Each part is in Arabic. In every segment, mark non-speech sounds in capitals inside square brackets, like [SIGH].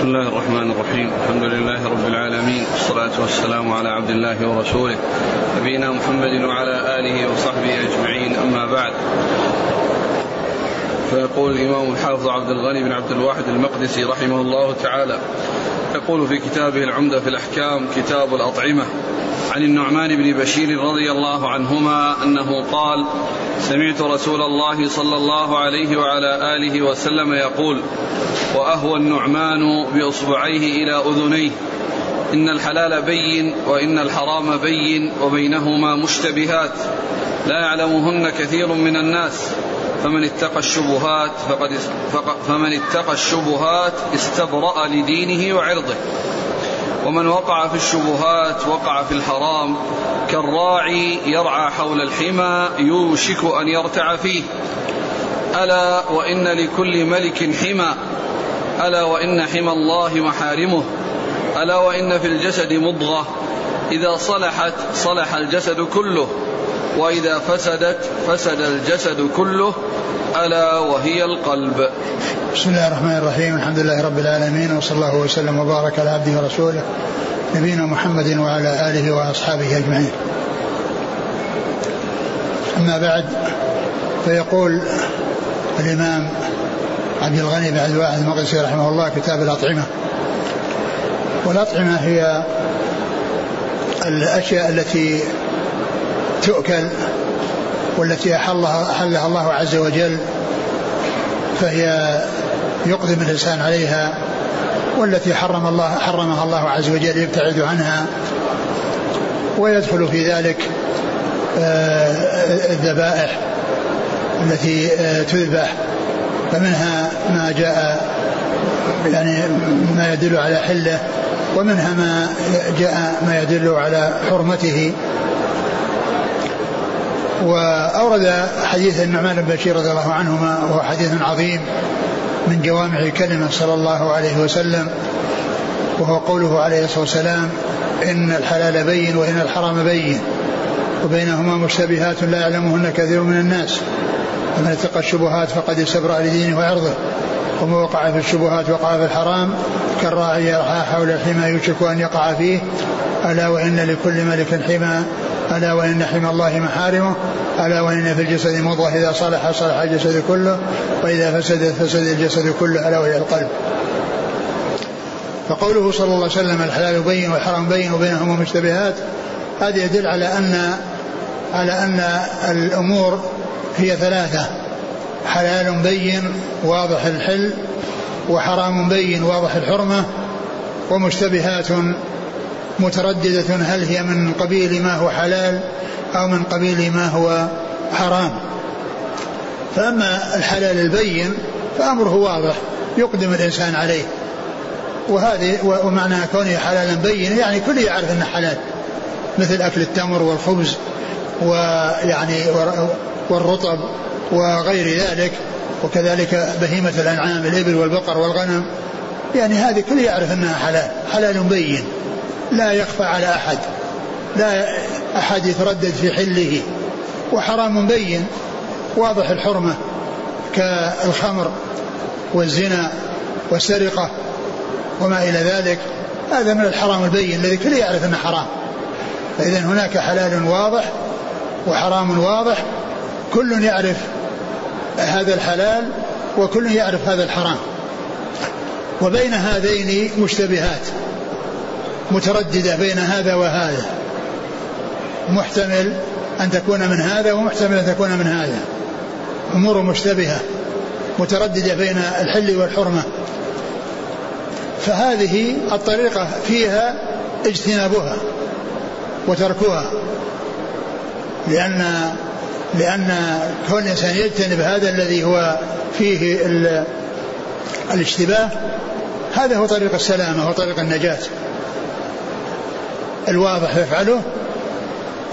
بسم الله الرحمن الرحيم. الحمد لله رب العالمين. والصلاة والسلام على عبد الله ورسوله. نبينا محمد وعلى آله وصحبه أجمعين. أما بعد. فيقول الإمام الحافظ عبد الغني بن عبد الواحد المقدسي رحمه الله تعالى يقول في كتابه العمدة في الأحكام كتاب الأطعمة عن النعمان بن بشير رضي الله عنهما أنه قال سمعت رسول الله صلى الله عليه وعلى آله وسلم يقول وأهوى النعمان بإصبعيه إلى أذنيه إن الحلال بين وإن الحرام بين وبينهما مشتبهات لا يعلمهن كثير من الناس. فمن اتقى الشبهات فقد فمن اتقى الشبهات استبرأ لدينه وعرضه. ومن وقع في الشبهات وقع في الحرام كالراعي يرعى حول الحمى يوشك أن يرتع فيه. ألا وإن لكل ملك حمى. ألا وإن حمى الله محارمه. ألا وإن في الجسد مضغة. إذا صلحت صلح الجسد كله. وإذا فسدت فسد الجسد كله ألا وهي القلب. بسم الله الرحمن الرحيم. الحمد لله رب العالمين وصلى الله وسلم وبارك على عبده ورسوله نبينا محمد وعلى آله وأصحابه أجمعين. أما بعد فيقول الإمام عبد الغني بن عبد الواحد المقدسي رحمه الله كتاب الأطعمة. والأطعمة هي الأشياء التي تؤكل والتي أحلها, أحلها الله عز وجل فهي يقدم الإنسان عليها والتي حرم الله حرمها الله عز وجل يبتعد عنها ويدخل في ذلك آه، الذبائح التي آه، تذبح فمنها ما جاء يعني ما يدل على حله ومنها ما جاء ما يدل على حرمته. وأورد حديث النعمان بن بشير رضي الله عنهما وهو حديث عظيم من جوامع كلمة صلى الله عليه وسلم وهو قوله عليه الصلاة والسلام إن الحلال بين وإن الحرام بين وبينهما مشتبهات لا يعلمهن كثير من الناس فمن اتقى الشبهات فقد استبرأ لدينه وعرضه ومن وقع في الشبهات وقع في الحرام كالراعي يرعى حول الحمى يوشك أن يقع فيه ألا وإن لكل ملك حمى ألا وإن حمى الله محارمه ألا وإن في الجسد مضغة إذا صلح صلح الجسد كله وإذا فسد فسد الجسد كله ألا وهي القلب. فقوله صلى الله عليه وسلم الحلال بين والحرام بين وبينهما مشتبهات هذا يدل على أن على أن الأمور هي ثلاثة. حلال بين واضح الحل وحرام بين واضح الحرمة ومشتبهات مترددة هل هي من قبيل ما هو حلال أو من قبيل ما هو حرام؟ فأما الحلال البين فأمره واضح يقدم الإنسان عليه. وهذه ومعنى كونه حلالا بين يعني كل يعرف أنه حلال مثل أكل التمر والخبز ويعني والرطب وغير ذلك وكذلك بهيمة الأنعام الإبل والبقر والغنم. يعني هذه كل يعرف أنها حلال حلال بين. لا يخفى على أحد. لا أحد يتردد في حله. وحرام بين. واضح الحرمة كالخمر والزنا والسرقة وما إلى ذلك. هذا من الحرام البين الذي كل يعرف أنه حرام. فإذا هناك حلال واضح وحرام واضح. كل يعرف هذا الحلال وكل يعرف هذا الحرام. وبين هذين مشتبهات. مترددة بين هذا وهذا. محتمل أن تكون من هذا ومحتمل أن تكون من هذا. أمور مشتبهة مترددة بين الحل والحرمة. فهذه الطريقة فيها اجتنابها وتركها. لأن لأن كون الإنسان يجتنب هذا الذي هو فيه الاشتباه هذا هو طريق السلامة وطريق النجاة. الواضح يفعله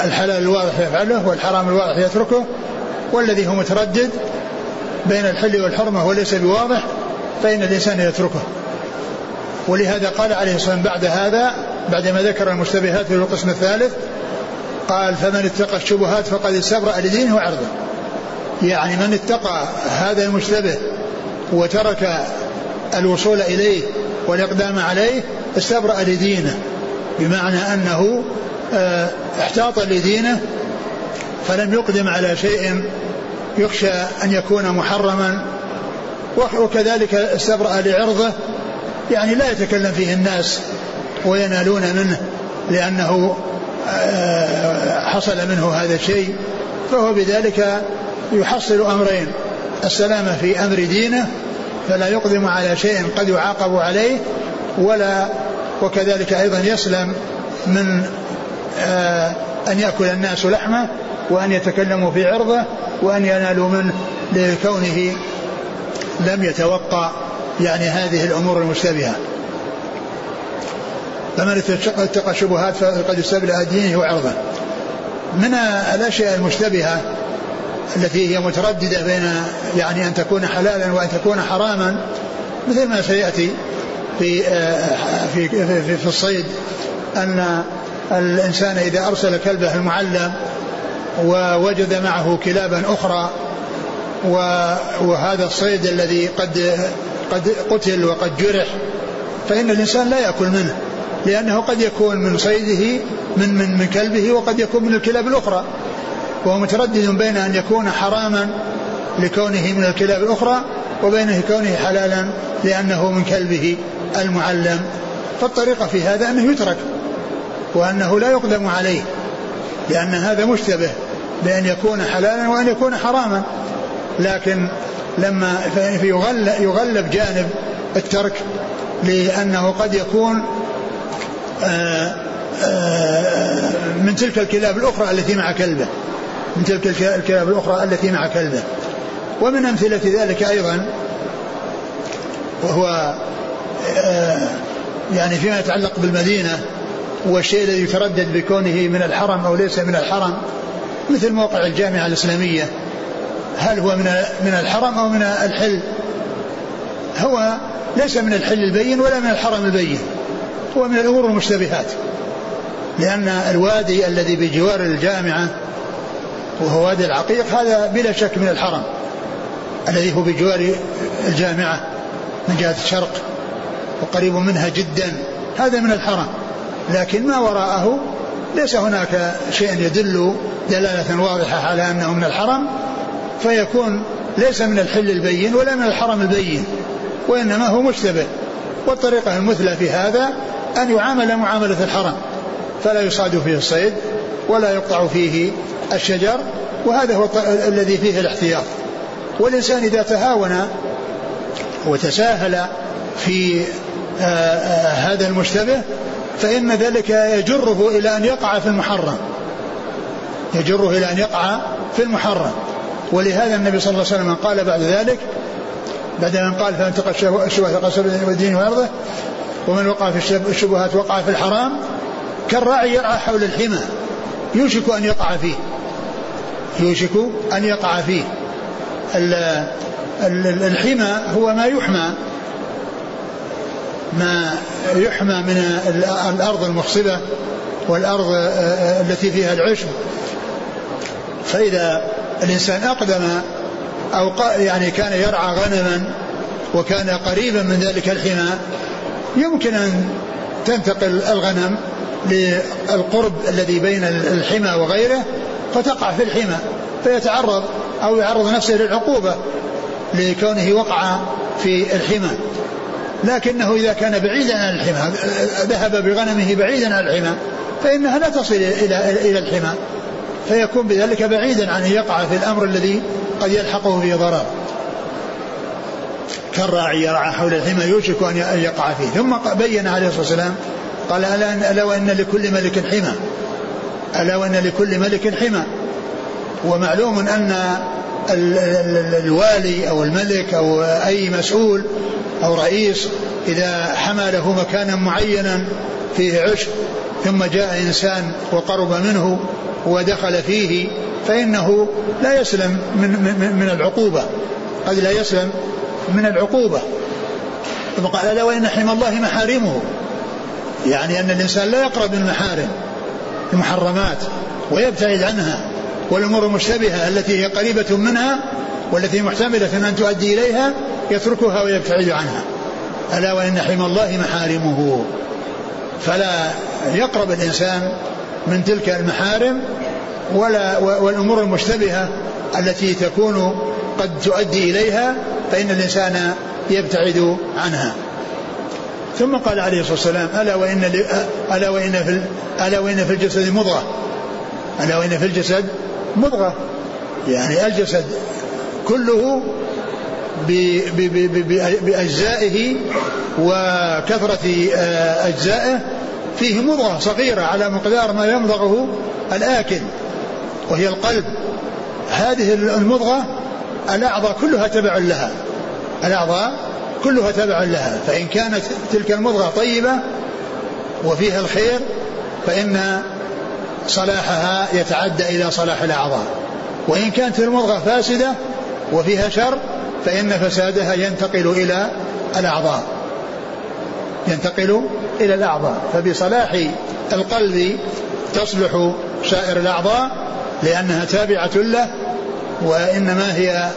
الحلال الواضح يفعله والحرام الواضح يتركه والذي هو متردد بين الحل والحرمة وليس بواضح فإن الإنسان يتركه. ولهذا قال عليه الصلاة والسلام بعد هذا بعدما ذكر المشتبهات في القسم الثالث قال فمن اتقى الشبهات فقد استبرأ لدينه وعرضه. يعني من اتقى هذا المشتبه وترك الوصول إليه والإقدام عليه استبرأ لدينه. بمعنى أنه آه، احتاط لدينه فلم يقدم على شيء يخشى أن يكون محرما وكذلك استبرأ لعرضه. يعني لا يتكلم فيه الناس وينالون منه لأنه آه، حصل منه هذا الشيء فهو بذلك يحصل أمرين السلامة في أمر دينه فلا يقدم على شيء قد يعاقب عليه ولا وكذلك أيضا يسلم من آه، أن يأكل الناس لحمه وأن يتكلموا في عرضه وأن ينالوا منه لكونه لم يتوقع يعني هذه الأمور المشتبهة. فمن اتقى الشبهات فقد استبلى دينه وعرضه. من الأشياء المشتبهة التي هي مترددة بين يعني أن تكون حلالا وأن تكون حراما مثل ما سيأتي في في في, في الصيد أن الإنسان إذا أرسل كلبه المعلم ووجد معه كلابا أخرى وهذا الصيد الذي قد قد قتل وقد جرح فإن الإنسان لا يأكل منه لأنه قد يكون من صيده من من من كلبه وقد يكون من الكلاب الأخرى. وهو متردد بين أن يكون حراما لكونه من الكلاب الأخرى وبين كونه حلالا لأنه من كلبه. المعلم فالطريقة في هذا أنه يترك وأنه لا يقدم عليه لأن هذا مشتبه بأن يكون حلالا وأن يكون حراما. لكن لما يغلب, جانب الترك لأنه قد يكون آه، آه، من تلك الكلاب الأخرى التي مع كلبه من تلك الكلاب الأخرى التي مع كلبه. ومن أمثلة ذلك أيضا وهو يعني فيما يتعلق بالمدينة والشيء الذي يتردد بكونه من الحرم أو ليس من الحرم مثل موقع الجامعة الإسلامية. هل هو من من الحرم أو من الحل؟ هو ليس من الحل البين ولا من الحرم البين هو من الأمور المشتبهات. لأن الوادي الذي بجوار الجامعة وهو وادي العقيق هذا بلا شك من الحرم الذي هو بجوار الجامعة من جهة الشرق. وقريب منها جدا هذا من الحرم لكن ما وراءه ليس هناك شيء يدل دلالة واضحة على أنه من الحرم فيكون ليس من الحل البين ولا من الحرم البين وإنما هو مشتبه. والطريقة المثلى في هذا أن يعامل معاملة الحرم فلا يصاد فيه الصيد ولا يقطع فيه الشجر وهذا هو الذي فيه الاحتياط. والإنسان إذا تهاون وتساهل في هذا المشتبه فإن ذلك يجره إلى أن يقع في المحرم. يجره إلى أن يقع في المحرم. ولهذا النبي صلى الله عليه وسلم قال بعد ذلك بعد أن قال فمن تقى الشبهات فقد والدين وعرضه ومن وقع في الشبهات وقع في الحرام كالراعي يرعى حول الحمى. يوشك أن يقع فيه. يوشك أن يقع فيه. الحمى هو ما يحمى. ما يحمى من الأرض المخصبة والأرض آه، التي فيها العشب. فإذا الإنسان أقدم أو يعني كان يرعى غنما وكان قريبا من ذلك الحمى يمكن أن تنتقل الغنم للقرب الذي بين الحمى وغيره فتقع في الحمى فيتعرض أو يعرض نفسه للعقوبة لكونه وقع في الحمى. لكنه إذا كان بعيدا عن الحمى ذهب بغنمه بعيدا عن الحمى فإنها لا تصل إلى إلى الحمى فيكون بذلك بعيدا عن أن يقع في الأمر الذي قد يلحقه به ضرر. كالراعي يرعى حول الحمى يوشك أن يقع فيه. ثم بين عليه الصلاة والسلام قال ألا, ألا وإن لكل ملك حمى. ألا وإن لكل ملك حمى. ومعلوم أن الوالي أو الملك أو أي مسؤول أو رئيس إذا حمى له مكانا معينا فيه عشب ثم جاء إنسان وقرب منه ودخل فيه فإنه لا يسلم من, من, من العقوبة قد لا يسلم من العقوبة. ثم قال لا وإن حمى الله محارمه؟ يعني أن الإنسان لا يقرب من المحارم المحرمات ويبتعد عنها. والأمور المشتبهة التي هي قريبة منها والتي محتملة أن تؤدي إليها يتركها ويبتعد عنها. ألا وإن حمى الله محارمه. فلا يقرب الإنسان من تلك المحارم ولا والأمور المشتبهة التي تكون قد تؤدي إليها فإن الإنسان يبتعد عنها. ثم قال عليه الصلاة والسلام ألا وإن ألا وإن في ألا وإن في الجسد مضغة. ألا وإن في الجسد مضغة. يعني الجسد كله بأجزائه وكثرة آه، أجزائه فيه مضغة صغيرة على مقدار ما يمضغه الآكل وهي القلب. هذه المضغة الأعضاء كلها تبع لها. الأعضاء كلها تبع لها. فإن كانت تلك المضغة طيبة وفيها الخير فإن صلاحها يتعدى إلى صلاح الأعضاء. وإن كانت المضغة فاسدة وفيها شر فإن فسادها ينتقل إلى الأعضاء. ينتقل إلى الأعضاء. فبصلاح القلب تصلح سائر الأعضاء لأنها تابعة له وإنما هي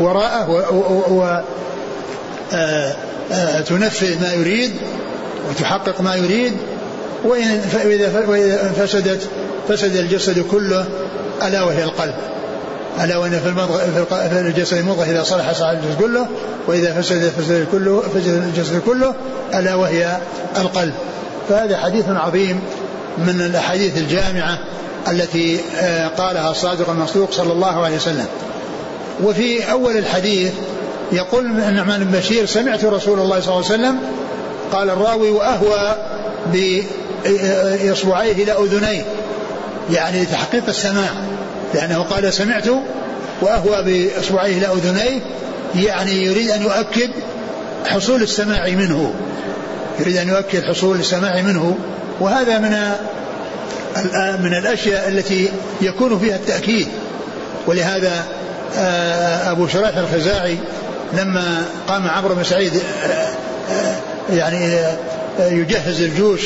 وراءه و آه، آه، تنفذ ما يريد وتحقق ما يريد. وإن وإذا فسدت فسد الجسد كله ألا وهي القلب. ألا وإن في, المضغ في الجسد المضغة إذا صلح صلح الجسد كله وإذا فسد فسد كله فسد الجسد كله ألا وهي القلب. فهذا حديث عظيم من الأحاديث الجامعة التي آه، قالها الصادق المصدوق صلى الله عليه وسلم. وفي أول الحديث يقول النعمان بن بشير سمعت رسول الله صلى الله عليه وسلم قال الراوي وأهوى بإصبعيه إلى أذنيه يعني لتحقيق السماع لأنه قال سمعت وأهوى بإصبعيه إلى أذنيه يعني يريد أن يؤكد حصول السماع منه. يريد أن يؤكد حصول السماع منه. وهذا من من الأشياء التي يكون فيها التأكيد. ولهذا آه، أبو شريح الخزاعي لما قام عمرو بن سعيد آه، آه، يعني يجهز الجيوش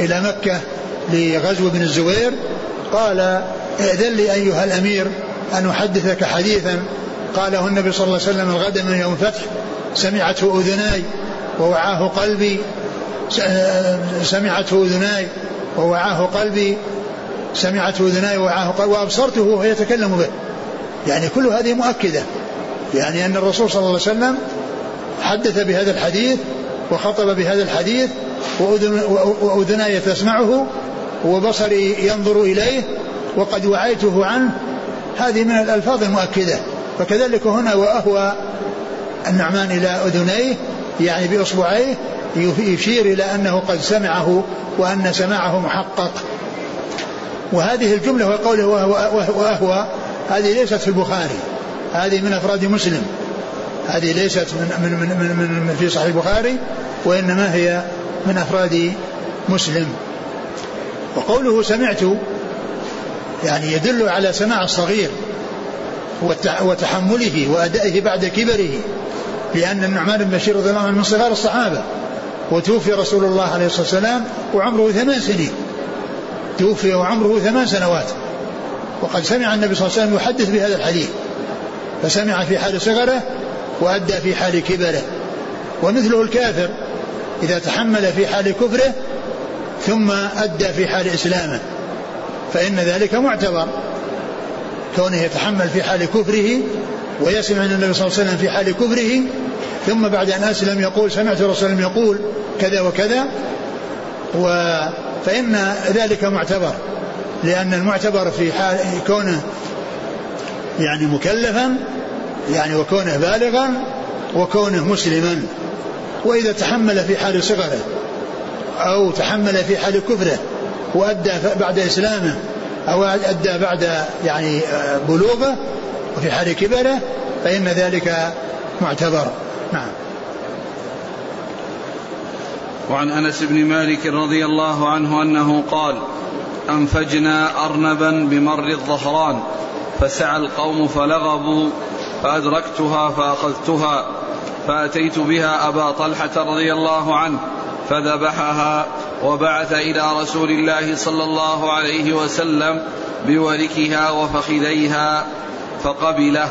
إلى مكة لغزو بن الزبير قال ائذن لي أيها الأمير أن أحدثك حديثا. قاله النبي صلى الله عليه وسلم الغد من يوم الفتح سمعته أذناي ووعاه قلبي. سمعته أذناي ووعاه قلبي. سمعته أذناي ووعاه قلبي. وأبصرته وهو يتكلم به. يعني كل هذه مؤكدة. يعني أن الرسول صلى الله عليه وسلم حدث بهذا الحديث وخطب بهذا الحديث وأذناي تسمعه وبصري ينظر إليه وقد وعيته عنه هذه من الألفاظ المؤكدة. فكذلك هنا وأهوى النعمان إلى أذنيه يعني بإصبعيه يشير إلى أنه قد سمعه وأن سماعه محقق. وهذه الجملة وقوله وأهوى هذه ليست في البخاري هذه من أفراد مسلم. هذه ليست من من من من, من, في صحيح البخاري وإنما هي من أفراد مسلم. وقوله سمعت يعني يدل على سماع الصغير وتحمله وأدائه بعد كبره لأن النعمان بن بشير رضي الله عنه من صغار الصحابة. وتوفي رسول الله عليه الصلاة والسلام وعمره ثمان سنين. توفي وعمره ثمان سنوات. وقد سمع النبي صلى الله عليه وسلم يحدث بهذا الحديث. فسمع في حال صغره وأدى في حال كبره. ومثله الكافر إذا تحمل في حال كفره ثم أدى في حال إسلامه فإن ذلك معتبر. كونه يتحمل في حال كفره ويسمع أن النبي صلى الله عليه وسلم في حال كفره ثم بعد أن أسلم يقول سمعت الرسول يقول كذا وكذا و فإن ذلك معتبر لأن المعتبر في حال كونه يعني مكلفا يعني وكونه بالغا وكونه مسلما. وإذا تحمل في حال صغره أو تحمل في حال كفره وأدى بعد إسلامه أو أدى بعد يعني آه، بلوغه وفي حال كبره فإن ذلك معتبر. نعم. وعن أنس بن مالك رضي الله عنه أنه قال أنفجنا أرنبا بمر الظهران فسعى القوم فلغبوا فأدركتها فأخذتها فأتيت بها أبا طلحة رضي الله عنه فذبحها وبعث إلى رسول الله صلى الله عليه وسلم بوركها وفخذيها فقبله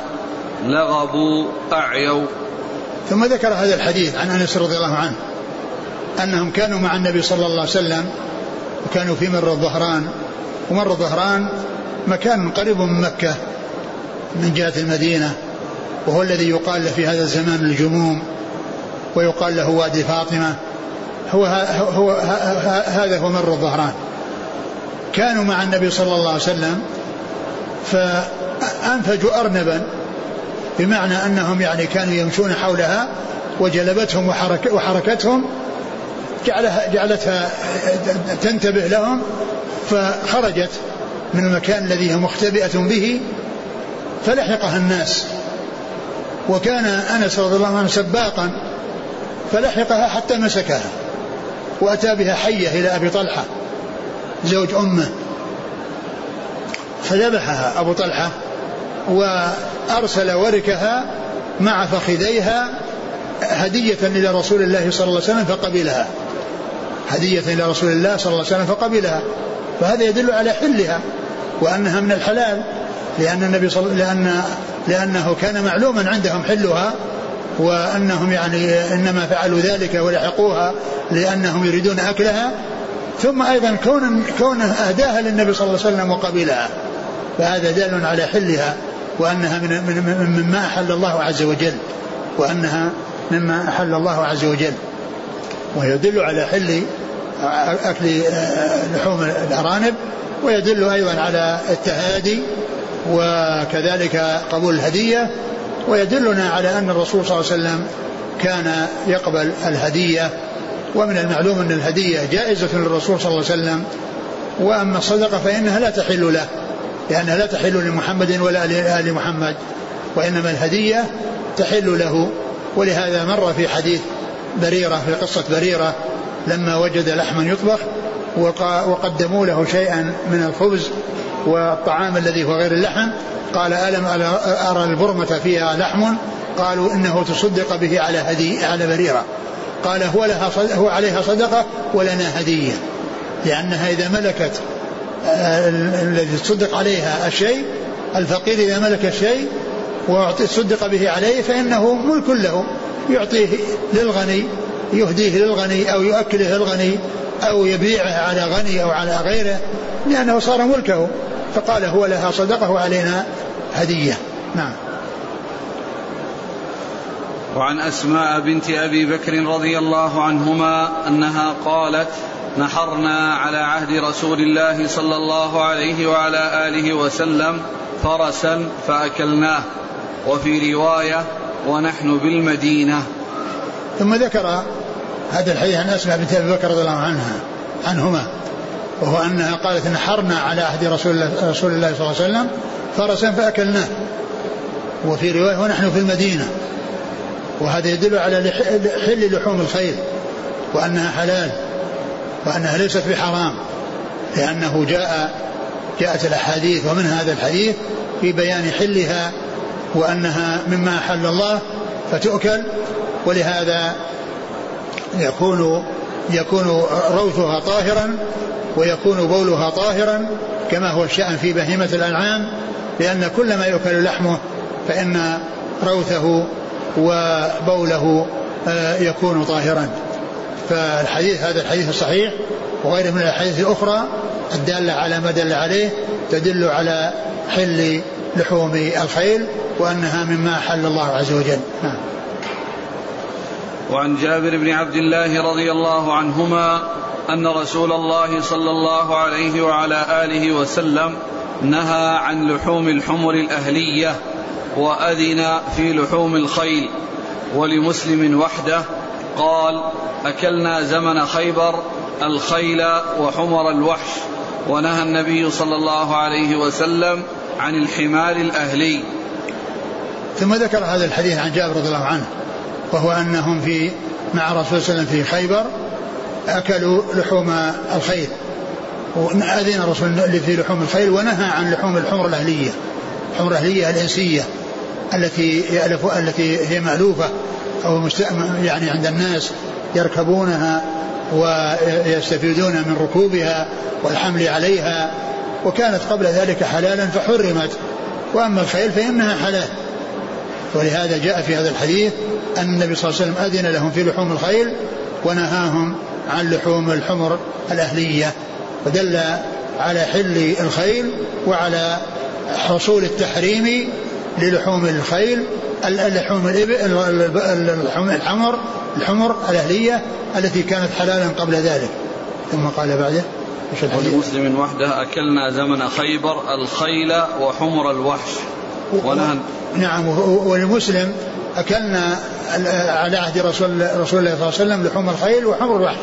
لغبوا اعيوا ثم ذكر هذا الحديث عن أنس رضي الله عنه أنهم كانوا مع النبي صلى الله عليه وسلم وكانوا في مر الظهران ومر الظهران مكان قريب من مكة من جهة المدينة وهو الذي يقال له في هذا الزمان الجموم ويقال له وادي فاطمة هو, هو هذا هو مر الظهران. كانوا مع النبي صلى الله عليه وسلم فأنفجوا أرنبا بمعنى أنهم يعني كانوا يمشون حولها وجلبتهم وحرك وحركتهم جعلها جعلتها تنتبه لهم فخرجت من المكان الذي هي مختبئة به فلحقها الناس. وكان أنس رضي الله عنه سباقا فلحقها حتى مسكها. وأتى بها حية إلى أبي طلحة زوج أمه. فذبحها أبو طلحة وأرسل وركها مع فخذيها هدية إلى رسول الله صلى الله عليه وسلم فقبلها. هدية إلى رسول الله صلى الله عليه وسلم فقبلها. فهذا يدل على حلها وأنها من الحلال لأن النبي صلى لأن لأنه كان معلوما عندهم حلها. وأنهم يعني إنما فعلوا ذلك ولحقوها لأنهم يريدون أكلها ثم أيضا كون كونه أهداها للنبي صلى الله عليه وسلم وقبلها فهذا دال على حلها وأنها من من مما أحل الله عز وجل وأنها مما أحل الله عز وجل ويدل على حل أكل لحوم الأرانب ويدل أيضا على التهادي وكذلك قبول الهدية ويدلنا على أن الرسول صلى الله عليه وسلم كان يقبل الهدية ومن المعلوم أن الهدية جائزة للرسول صلى الله عليه وسلم وأما الصدقة فإنها لا تحل له لأنها لا تحل لمحمد ولا لآل محمد وإنما الهدية تحل له. ولهذا مر في حديث بريرة في قصة بريرة لما وجد لحما يطبخ وقدموا له شيئا من الخبز والطعام الذي هو غير اللحم. قال ألم أرى البرمة فيها لحم؟ قالوا إنه تصدق به على هدي على بريرة. قال هو لها هو عليها صدقة ولنا هدية. لأنها إذا ملكت آه، الذي تصدق عليها الشيء الفقير إذا ملك الشيء وصدق به عليه فإنه ملك له. يعطيه للغني يهديه للغني أو يؤكله الغني أو يبيعه على غني أو على غيره لأنه صار ملكه. فقال هو لها صدقة وعلينا هدية. نعم. وعن أسماء بنت أبي بكر رضي الله عنهما أنها قالت نحرنا على عهد رسول الله صلى الله عليه وعلى آله وسلم فرسا فأكلناه. وفي رواية ونحن بالمدينة. ثم ذكر هذا الحديث عن أسماء بنت أبي بكر رضي الله عنها عنهما وهو أنها قالت نحرنا على عهد رسول الله رسول الله صلى الله عليه وسلم فرسا فأكلناه. وفي رواية ونحن في المدينة. وهذا يدل على حل لحوم الخيل وأنها حلال وأنها ليست بحرام لأنه جاء جاءت الأحاديث ومن هذا الحديث في بيان حلها وأنها مما أحل الله فتؤكل ولهذا يكون يكون روثها طاهرا ويكون بولها طاهرا كما هو الشأن في بهيمة الأنعام لأن كل ما يؤكل لحمه فإن روثه وبوله آه، يكون طاهرا. فالحديث هذا الحديث الصحيح وغيره من الأحاديث الأخرى الدالة على ما دل عليه تدل على حل لحوم الخيل وأنها مما حل الله عز وجل. نعم. وعن جابر بن عبد الله رضي الله عنهما أن رسول الله صلى الله عليه وعلى آله وسلم نهى عن لحوم الحمر الأهلية وأذن في لحوم الخيل. ولمسلم وحده قال أكلنا زمن خيبر الخيل وحمر الوحش. ونهى النبي صلى الله عليه وسلم عن الحمار الأهلي. ثم ذكر هذا الحديث عن جابر رضي الله عنه. وهو أنهم في مع رسول صلى الله عليه وسلم في خيبر أكلوا لحوم الخيل. وأذن الرسول في لحوم الخيل ونهى عن لحوم الحمر الأهلية الحمر الأهلية الإنسية التي التي هي مألوفة أو يعني عند الناس يركبونها ويستفيدون من ركوبها والحمل عليها. وكانت قبل ذلك حلالا فحرمت. وأما الخيل فإنها حلال. ولهذا جاء في هذا الحديث أن النبي صلى الله عليه وسلم أذن لهم في لحوم الخيل ونهاهم عن لحوم الحمر الأهلية ودل على حل الخيل وعلى حصول التحريم للحوم الخيل اللحوم الحمر الحمر الأهلية التي كانت حلالا قبل ذلك. ثم قال بعده ولمسلم وحده أكلنا زمن خيبر الخيل وحمر الوحش. ونهى نعم ولمسلم أكلنا على عهد رسول رسول الله صلى الله عليه وسلم لحوم الخيل وحمر الوحش.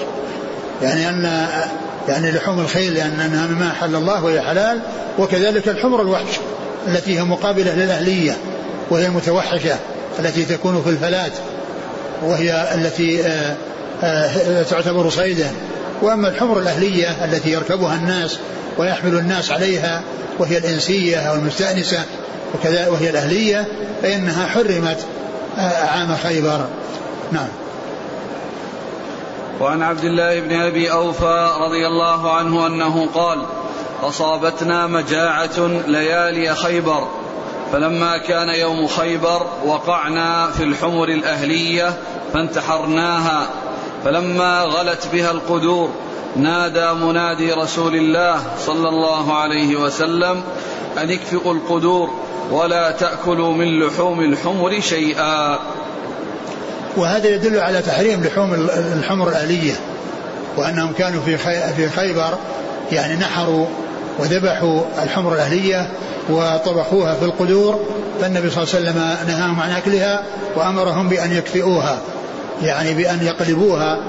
يعني أن يعني لحوم الخيل لأنها مما حل الله وهي حلال وكذلك الحمر الوحش التي هي مقابلة للأهلية وهي المتوحشة التي تكون في الفلات وهي التي آه، آه، تعتبر صيدا. وأما الحمر الأهلية التي يركبها الناس ويحمل الناس عليها وهي الإنسية أو المستأنسة وكذا وهي الأهلية فإنها حرمت آه، عام خيبر. نعم. وعن عبد الله بن أبي أوفى رضي الله عنه أنه قال أصابتنا مجاعة ليالي خيبر فلما كان يوم خيبر وقعنا في الحمر الأهلية فانتحرناها فلما غلت بها القدور نادى منادي رسول الله صلى الله عليه وسلم أن اكفئوا القدور ولا تأكلوا من لحوم الحمر شيئا. وهذا يدل على تحريم لحوم الحمر الآلية وأنهم كانوا في في خيبر يعني نحروا وذبحوا الحمر الأهلية وطبخوها في القدور فالنبي صلى الله عليه وسلم نهاهم عن أكلها وأمرهم بأن يكفئوها يعني بأن يقلبوها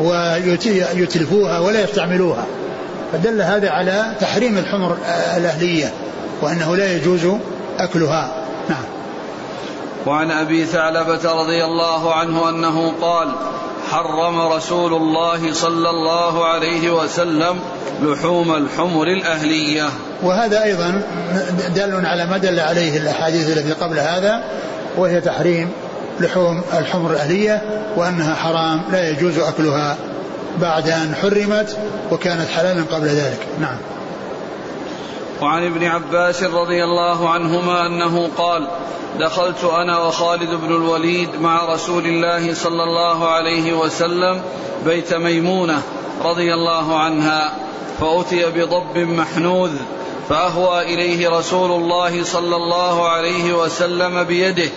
ويتلفوها ولا يستعملوها. فدل هذا على تحريم الحمر الأهلية وأنه لا يجوز أكلها. نعم. وعن أبي ثعلبة رضي الله عنه أنه قال حرم رسول الله صلى الله عليه وسلم لحوم الحمر الأهلية. وهذا أيضا دال على ما دل عليه الأحاديث التي قبل هذا وهي تحريم لحوم الحمر الأهلية وأنها حرام لا يجوز أكلها بعد أن حرمت وكانت حلالا قبل ذلك. نعم. وعن ابن عباس رضي الله عنهما أنه قال دخلت أنا وخالد بن الوليد مع رسول الله صلى الله عليه وسلم بيت ميمونة رضي الله عنها فأتي بضب محنوذ فأهوى إليه رسول الله صلى الله عليه وسلم بيده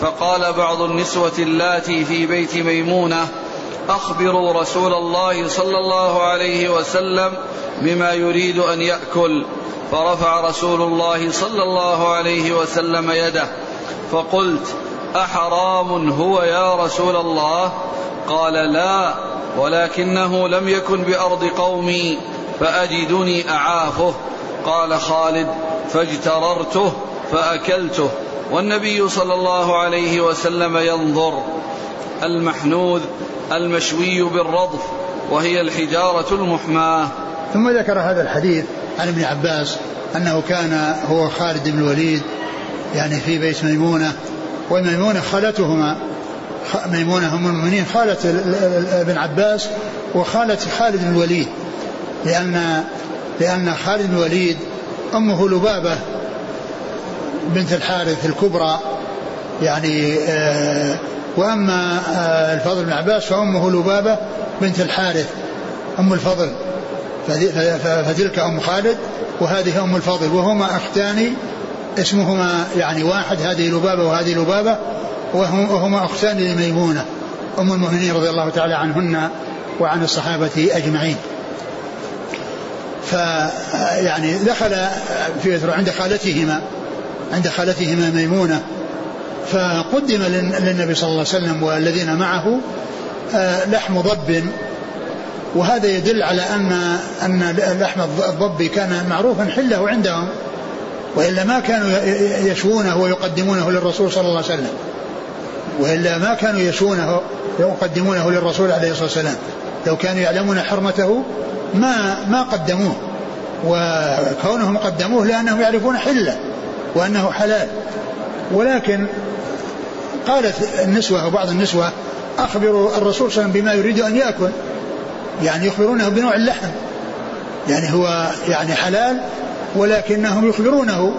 فقال بعض النسوة اللاتي في بيت ميمونة أخبروا رسول الله صلى الله عليه وسلم بما يريد أن يأكل. فرفع رسول الله صلى الله عليه وسلم يده فقلت أحرام هو يا رسول الله؟ قال لا ولكنه لم يكن بأرض قومي فأجدني أعافه. قال خالد فاجتررته فأكلته. والنبي صلى الله عليه وسلم ينظر المحنوذ المشوي بالرضف وهي الحجارة المحماة. ثم ذكر هذا الحديث عن ابن عباس أنه كان هو خالد بن الوليد يعني في بيت ميمونة وميمونة خالتهما ميمونة أم المؤمنين خالة ابن عباس وخالة خالد بن الوليد لأن لأن خالد بن الوليد أمه لبابة بنت الحارث الكبرى يعني آه وأما آه الفضل بن عباس فأمه لبابة بنت الحارث أم الفضل فتلك أم خالد وهذه أم الفضل وهما أختان اسمهما يعني واحد هذه لبابة وهذه لبابة وهما أختان لميمونة أم المؤمنين رضي الله تعالى عنهن وعن الصحابة أجمعين. فيعني دخل في عند خالتهما عند خالتهما ميمونة فقدم للنبي صلى الله عليه وسلم والذين معه آه، لحم ضب. وهذا يدل على أن أن لحم الضب كان معروفا حلة عندهم وإلا ما كانوا يشوونه ويقدمونه للرسول صلى الله عليه وسلم. وإلا ما كانوا يشوونه ويقدمونه للرسول عليه الصلاة والسلام. لو كانوا يعلمون حرمته ما ما قدموه وكونهم قدموه لأنهم يعرفون حلة. وأنه حلال. ولكن قالت النسوة أو بعض النسوة أخبروا الرسول صلى الله عليه وسلم بما يريد أن يأكل. يعني يخبرونه بنوع اللحم. يعني هو يعني حلال ولكنهم يخبرونه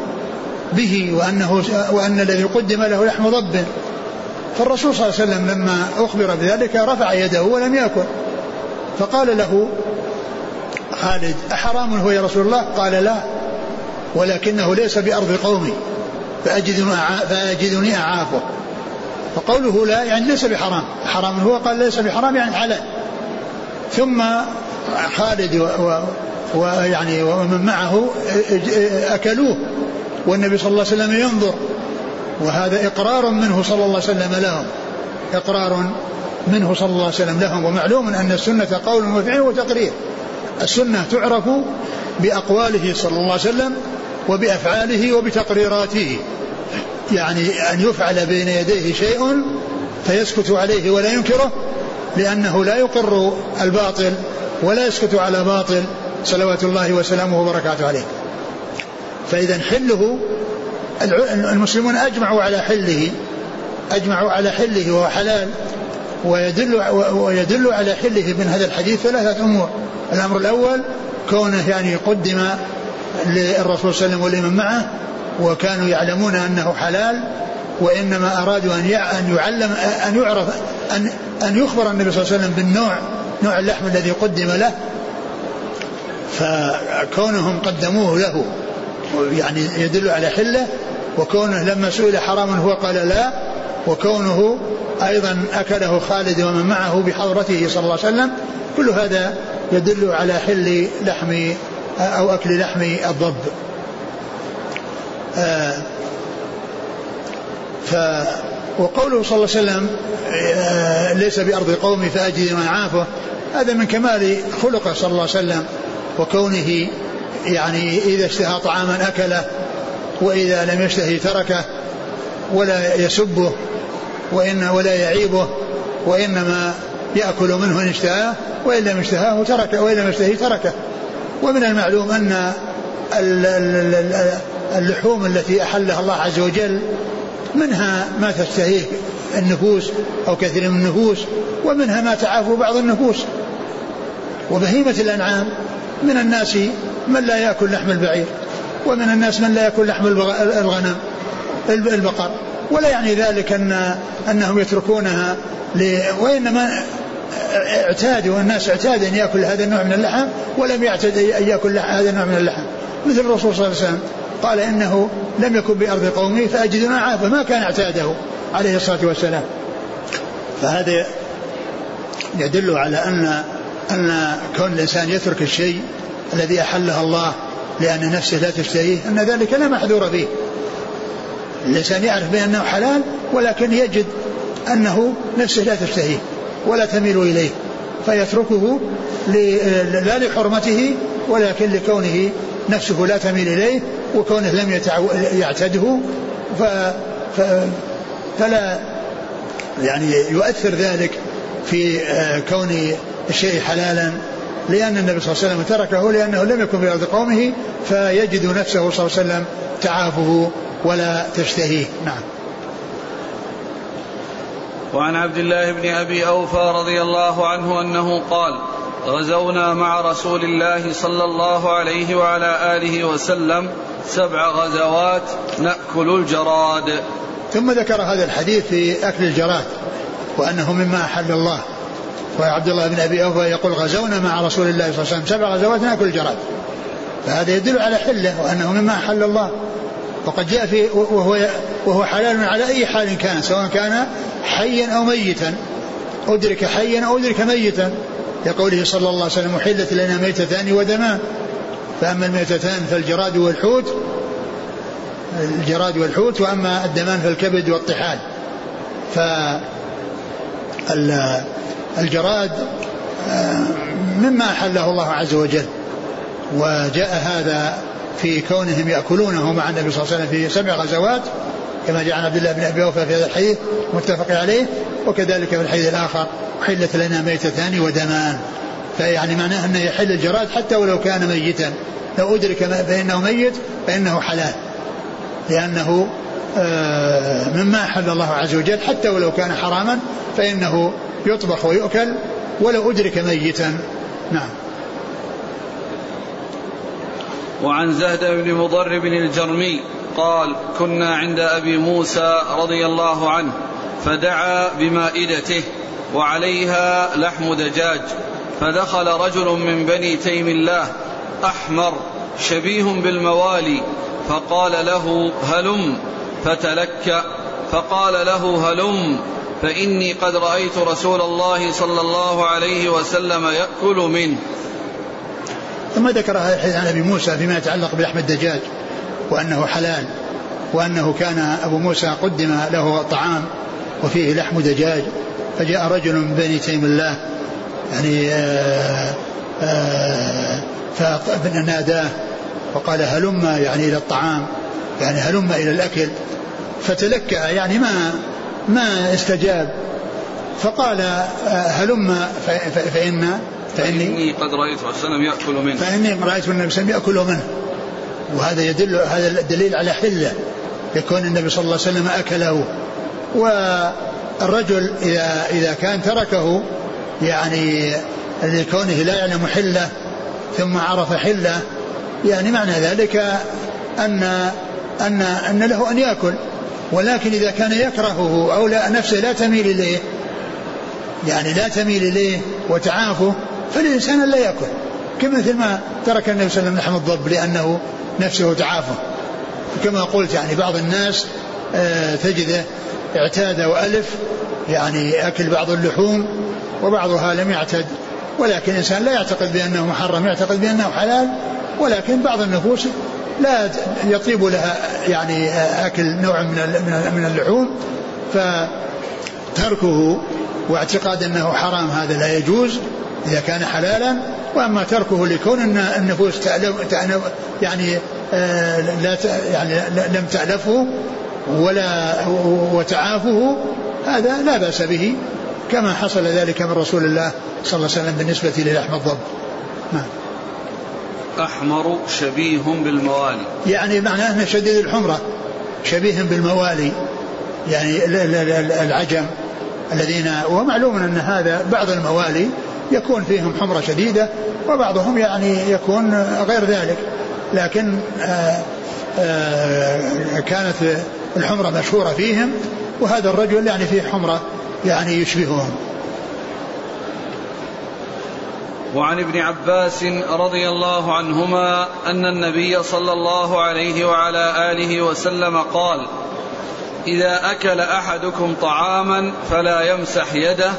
به وأنه وأن الذي قدم له لحم ضب. فالرسول صلى الله عليه وسلم لما أخبر بذلك رفع يده ولم يأكل. فقال له خالد أحرام هو يا رسول الله؟ قال لا. ولكنه ليس بأرض قومي فأجدني, فأجدني أعافه. فقوله لا يعني ليس بحرام حرام هو قال ليس بحرام يعني حلال. ثم خالد ويعني ومن معه أكلوه والنبي صلى الله عليه وسلم ينظر. وهذا إقرار منه صلى الله عليه وسلم لهم إقرار منه صلى الله عليه وسلم لهم ومعلوم أن السنة قول وفعل وتقرير. السنة تعرف بأقواله صلى الله عليه وسلم وبأفعاله وبتقريراته. يعني أن يفعل بين يديه شيء فيسكت عليه ولا ينكره لأنه لا يقر الباطل ولا يسكت على باطل صلوات الله وسلامه وبركاته عليه. فإذا حله المسلمون أجمعوا على حله أجمعوا على حله وهو حلال. ويدل ويدل على حله من هذا الحديث ثلاثة أمور. الأمر الأول كونه يعني قدم للرسول صلى الله عليه وسلم ولمن معه وكانوا يعلمون أنه حلال وإنما أرادوا أن أن يعلم أن يعرف أن أن يخبر النبي صلى الله عليه وسلم بالنوع نوع اللحم الذي قدم له. فكونهم قدموه له يعني يدل على حله. وكونه لما سئل حرام هو قال لا وكونه أيضا أكله خالد ومن معه بحضرته صلى الله عليه وسلم كل هذا يدل على حل لحم أو أكل لحم الضب. آه ف وقوله صلى الله عليه وسلم آه ليس بأرض قومي فأجد ما عافه هذا من كمال خلقه صلى الله عليه وسلم وكونه يعني إذا اشتهى طعاما أكله وإذا لم يشتهي تركه ولا يسبه وإن ولا يعيبه وإنما يأكل منه إن اشتهاه وإن لم يشتهاه تركه وإن لم يشتهي تركه. ومن المعلوم أن اللحوم التي أحلها الله عز وجل منها ما تشتهيه النفوس أو كثير من النفوس ومنها ما تعافو بعض النفوس. وبهيمة الأنعام من الناس من لا يأكل لحم البعير ومن الناس من لا يأكل لحم الغنم. البقر. ولا يعني ذلك أن أنهم يتركونها وإنما اعتادوا الناس اعتاد أن يأكل هذا النوع من اللحم ولم يعتد أن يأكل هذا النوع من اللحم. مثل الرسول صلى الله عليه وسلم قال إنه لم يكن بأرض قومه فأجد عافى ما كان اعتاده عليه الصلاة والسلام. فهذا يدل على أن أن كون الإنسان يترك الشيء الذي أحله الله لأن نفسه لا تشتهيه أن ذلك لا محذور فيه الإنسان يعرف بأنه حلال ولكن يجد أنه نفسه لا تشتهيه ولا تميل إليه فيتركه لا لحرمته ولكن لكونه نفسه لا تميل إليه وكونه لم يعتده ف فلا يعني يؤثر ذلك في آه، كون الشيء حلالا لأن النبي صلى الله عليه وسلم تركه لأنه لم يكن في أرض قومه فيجد نفسه صلى الله عليه وسلم تعافه ولا تشتهيه. نعم. وعن عبد الله بن أبي أوفى رضي الله عنه أنه قال غزونا مع رسول الله صلى الله عليه وعلى آله وسلم سبع غزوات نأكل الجراد. ثم ذكر هذا الحديث في أكل الجراد وأنه مما أحل الله. وعبد الله بن أبي أوفى يقول غزونا مع رسول الله صلى الله عليه وسلم سبع غزوات نأكل الجراد. فهذا يدل على حله وأنه مما أحل الله. وقد جاء في وهو وهو حلال على أي حال كان سواء كان حيا أو ميتا. أدرك حيا أو أدرك ميتا. لقوله صلى الله عليه وسلم أحلت لنا ميتتان ودمان فأما الميتتان فالجراد والحوت الجراد والحوت وأما الدمان فالكبد والطحال. ف الجراد آه، مما أحله الله عز وجل. وجاء هذا في كونهم يأكلونه مع النبي صلى الله عليه وسلم في سبع غزوات كما جاء عن عبد الله بن أبي أوفى في هذا الحديث متفق عليه وكذلك في الحديث الآخر حلت لنا ميتتان ودمان. فيعني معناه أنه يحل الجراد حتى ولو كان ميتا. لو أدرك فإنه ميت فإنه حلال. لأنه آه، مما أحل الله عز وجل حتى ولو كان حراما فإنه يطبخ ويؤكل ولو أدرك ميتا. نعم. وعن زهد بن مضرب الجرمي قال كنا عند أبي موسى رضي الله عنه فدعا بمائدته وعليها لحم دجاج فدخل رجل من بني تيم الله أحمر شبيه بالموالي فقال له هلم فتلك فقال له هلم فإني قد رأيت رسول الله صلى الله عليه وسلم يأكل منه. ثم ذكر الحديث عن أبي موسى فيما يتعلق بلحم الدجاج وأنه حلال وأنه كان أبو موسى قدم له طعام وفيه لحم دجاج فجاء رجل من بني تيم الله يعني آه، آه، فناداه وقال هلم يعني إلى الطعام يعني هلم إلى الأكل فتلكأ يعني ما ما استجاب فقال آه، هلم فإن فإني قد رأيت وسلم يأكل منه. فإني رأيت النبي صلى الله عليه وسلم يأكل منه. وهذا يدل هذا الدليل على حلة يكون النبي صلى الله عليه وسلم أكله. والرجل إذا إذا كان تركه يعني لكونه لا يعلم حلة ثم عرف حلة يعني معنى ذلك أن أن أن له أن يأكل. ولكن إذا كان يكرهه أو لا نفسه لا تميل إليه يعني لا تميل إليه وتعافه فالإنسان لا يأكل كمثل ما ترك النبي صلى الله عليه وسلم لحم الضب لأنه نفسه تعافه كما قلت يعني بعض الناس آه، تجده اعتاد وألف يعني أكل بعض اللحوم وبعضها لم يعتد. ولكن الإنسان لا يعتقد بأنه محرم يعتقد بأنه حلال ولكن بعض النفوس لا يطيب لها يعني أكل نوع من من اللحوم. فتركه واعتقاد أنه حرام هذا لا يجوز. إذا كان حلالا وأما تركه لكون النفوس تألف يعني آه، لا يعني لم تألفه ولا وتعافه هذا لا بأس به كما حصل ذلك من رسول الله صلى الله عليه وسلم بالنسبة للحم الضب. نعم. أحمر شبيه بالموالي. يعني معناه أنه شديد الحمرة شبيه بالموالي يعني العجم الذين ومعلوم أن هذا بعض الموالي يكون فيهم حمرة شديدة وبعضهم يعني يكون غير ذلك. لكن آآ آآ كانت الحمرة مشهورة فيهم وهذا الرجل يعني فيه حمرة يعني يشبههم. وعن ابن عباس رضي الله عنهما أن النبي صلى الله عليه وعلى آله وسلم قال إذا أكل أحدكم طعاما فلا يمسح يده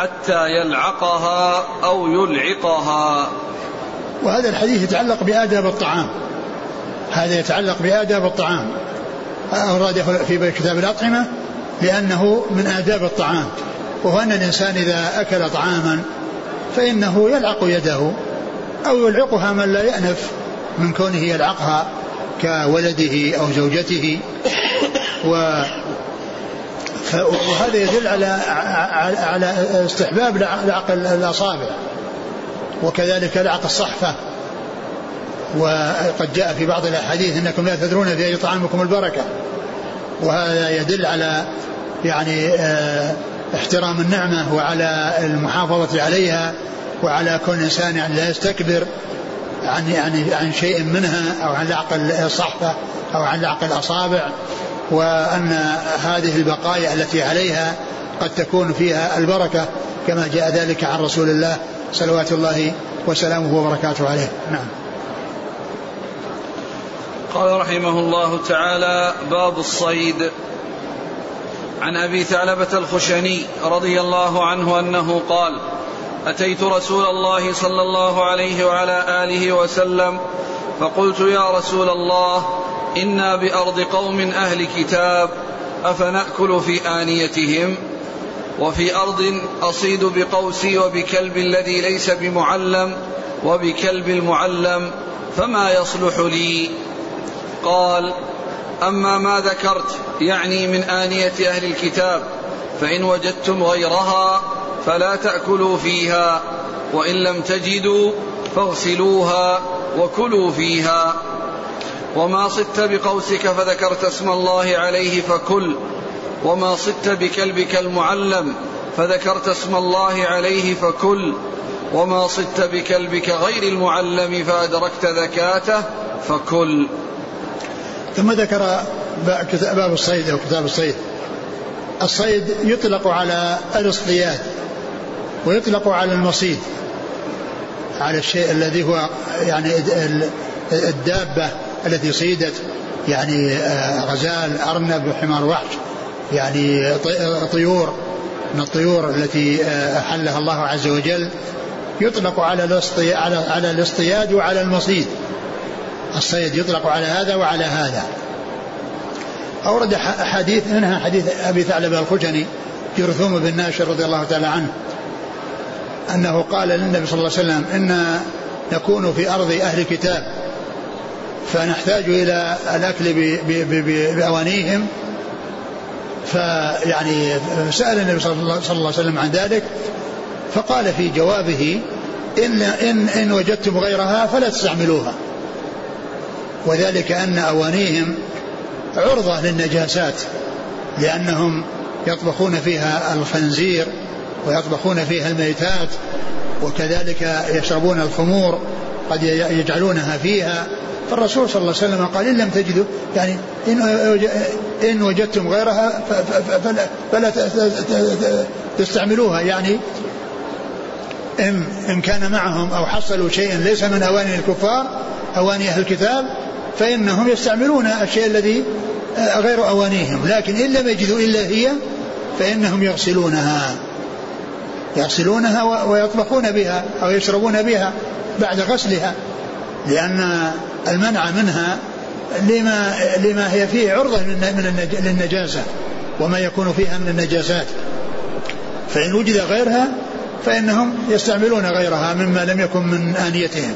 حتى يلعقها أو يلعقها. وهذا الحديث يتعلق بآداب الطعام. هذا يتعلق بآداب الطعام. أورده في كتاب الأطعمة لأنه من آداب الطعام. وهو أن الإنسان إذا أكل طعاما فإنه يلعق يده أو يلعقها من لا يأنف من كونه يلعقها كولده أو زوجته. و وهذا يدل على على استحباب لعق الأصابع وكذلك لعق الصحفة. وقد جاء في بعض الأحاديث أنكم لا تدرون في أي طعامكم البركة. وهذا يدل على يعني آه احترام النعمة وعلى المحافظة عليها وعلى كل إنسان يعني لا يستكبر عن يعني عن شيء منها أو عن لعق الصحفة أو عن لعق الأصابع. وأن هذه البقايا التي عليها قد تكون فيها البركة كما جاء ذلك عن رسول الله صلوات الله وسلامه وبركاته عليه. نعم. قال رحمه الله تعالى باب الصيد. عن أبي ثعلبة الخشني رضي الله عنه أنه قال أتيت رسول الله صلى الله عليه وعلى آله وسلم فقلت يا رسول الله إنا بأرض قوم أهل كتاب أفنأكل في آنيتهم؟ وفي أرض أصيد بقوسي وبكلب الذي ليس بمعلم وبكلب المعلم فما يصلح لي؟ قال أما ما ذكرت يعني من آنية أهل الكتاب فإن وجدتم غيرها فلا تأكلوا فيها وإن لم تجدوا فاغسلوها وكلوا فيها. وما صدت بقوسك فذكرت اسم الله عليه فكل وما صدت بكلبك المعلم فذكرت اسم الله عليه فكل وما صدت بكلبك غير المعلم فأدركت ذكاته فكل. ثم ذكر باب الصيد أو كتاب الصيد. الصيد يطلق على الاصطياد ويطلق على المصيد على الشيء الذي هو يعني الدابة. التي صيدت يعني آه، غزال أرنب حمار وحش يعني طيور. من الطيور التي آه، أحلها الله عز وجل يطلق على على على الاصطياد وعلى المصيد. الصيد يطلق على هذا وعلى هذا. أورد حديث منها حديث أبي ثعلبة الخجني جرثوم بن ناشر رضي الله تعالى عنه أنه قال للنبي صلى الله عليه وسلم إن نكون في أرض أهل كتاب فنحتاج إلى الأكل بأوانيهم. فيعني سأل النبي صلى الله عليه وسلم عن ذلك فقال في جوابه إن, إن, إن وجدتم غيرها فلا تستعملوها. وذلك أن أوانيهم عرضة للنجاسات لأنهم يطبخون فيها الخنزير ويطبخون فيها الميتات وكذلك يشربون الخمور قد يجعلونها فيها. فالرسول صلى الله عليه وسلم قال إن لم تجدوا يعني إن, إن وجدتم غيرها فلا, فلا تستعملوها. يعني إن, إن كان معهم أو حصلوا شيئا ليس من أواني الكفار أواني أهل الكتاب فإنهم يستعملون الشيء الذي غير أوانيهم. لكن إن لم يجدوا إلا هي فإنهم يغسلونها. يغسلونها ويطبخون بها أو يشربون بها بعد غسلها لأن المنع منها لما لما هي فيه عرضة من للنجاسة وما يكون فيها من النجاسات. فإن وجد غيرها فإنهم يستعملون غيرها مما لم يكن من آنيتهم.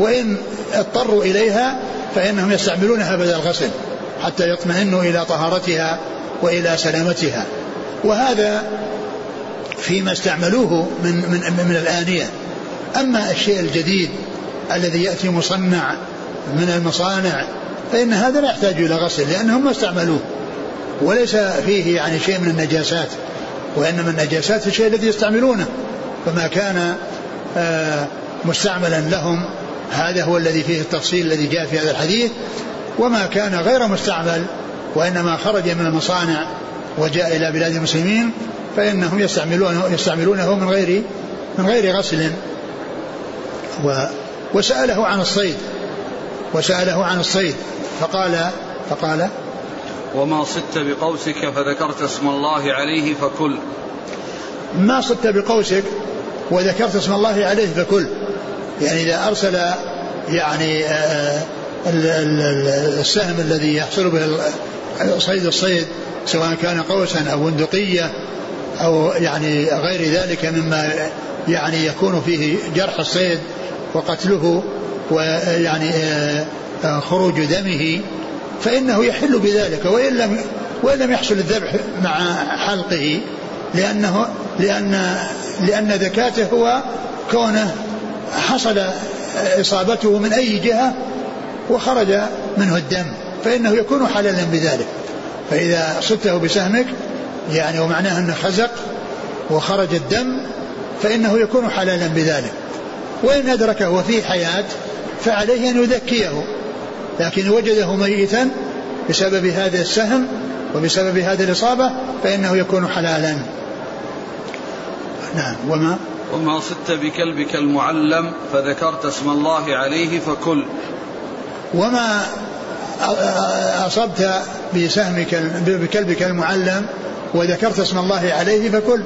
وإن اضطروا إليها فإنهم يستعملونها بدل الغسل حتى يطمئنوا إلى طهارتها وإلى سلامتها. وهذا فيما استعملوه من, من, من الآنية. أما الشيء الجديد الذي يأتي مصنع من المصانع فإن هذا لا يحتاج إلى غسل لأنهم ما استعملوه. وليس فيه يعني شيء من النجاسات وإنما النجاسات الشيء الذي يستعملونه. فما كان آه، مستعملا لهم هذا هو الذي فيه التفصيل الذي جاء في هذا الحديث. وما كان غير مستعمل وإنما خرج من المصانع وجاء إلى بلاد المسلمين فإنهم يستعملونه يستعملونه من غير من غير غسل. و وسأله عن الصيد. وسأله عن الصيد فقال فقال وما صدت بقوسك فذكرت اسم الله عليه فكل. ما صدت بقوسك وذكرت اسم الله عليه فكل. يعني إذا أرسل يعني آه، السهم الذي يحصل به صيد الصيد سواء كان قوسا أو بندقية أو يعني غير ذلك مما يعني يكون فيه جرح الصيد وقتله ويعني آه، آه، خروج دمه فإنه يحل بذلك وإن لم وإن لم يحصل الذبح مع حلقه لأنه لأن لأن ذكاته هو كونه حصل إصابته من أي جهة وخرج منه الدم فإنه يكون حلالا بذلك. فإذا صدته بسهمك يعني ومعناه أنه خزق وخرج الدم فإنه يكون حلالا بذلك. وإن أدركه وفي حياة فعليه أن يذكيه لكن وجده ميتا بسبب هذا السهم وبسبب هذه الإصابة فإنه يكون حلالا. نعم وما؟ وما صدت بكلبك المعلم فذكرت اسم الله عليه فكل. وما أصبت بسهمك بكلبك المعلم وذكرت اسم الله عليه فكل.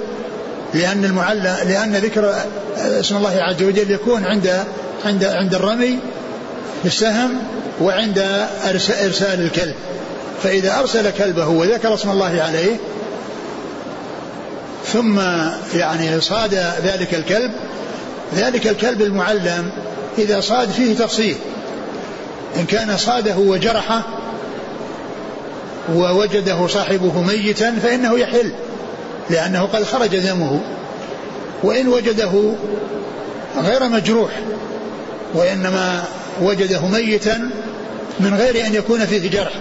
لأن المعلم لأن ذكر اسم الله عز وجل يكون عند عند عند الرمي بالسهم وعند إرسال الكلب. فإذا أرسل كلبه وذكر اسم الله عليه ثم يعني صاد ذلك الكلب ذلك الكلب المعلم إذا صاد فيه تفصيل. إن كان صاده وجرحه ووجده صاحبه ميتا فإنه يحل. لأنه قد خرج دمه. وإن وجده غير مجروح وإنما وجده ميتا من غير أن يكون فيه جرح.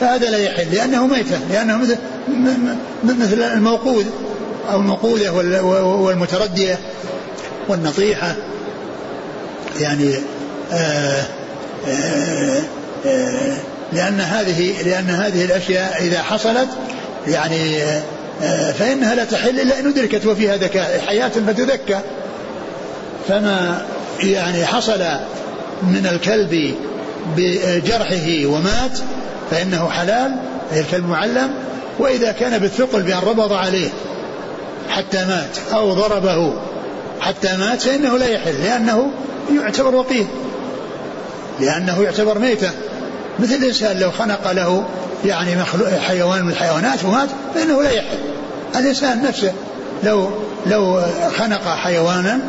فهذا لا يحل لأنه ميتة لأنه مثل مثل الموقوذ أو الموقوذة والمتردية والنطيحة. يعني آآ آه، آآ آه، آآ لأن هذه لأن هذه الأشياء إذا حصلت يعني آه، فإنها لا تحل إلا إن أدركت وفيها ذكاء. حياة فتذكى فما يعني حصل من الكلب بجرحه ومات فإنه حلال أي الكلب معلم. وإذا كان بالثقل بأن ربض عليه حتى مات أو ضربه حتى مات فإنه لا يحل لأنه يعتبر وقيل لأنه يعتبر ميتة. مثل الإنسان لو خنق له يعني حيوان من الحيوانات ومات فإنه لا يحل. الإنسان نفسه لو لو خنق حيوانا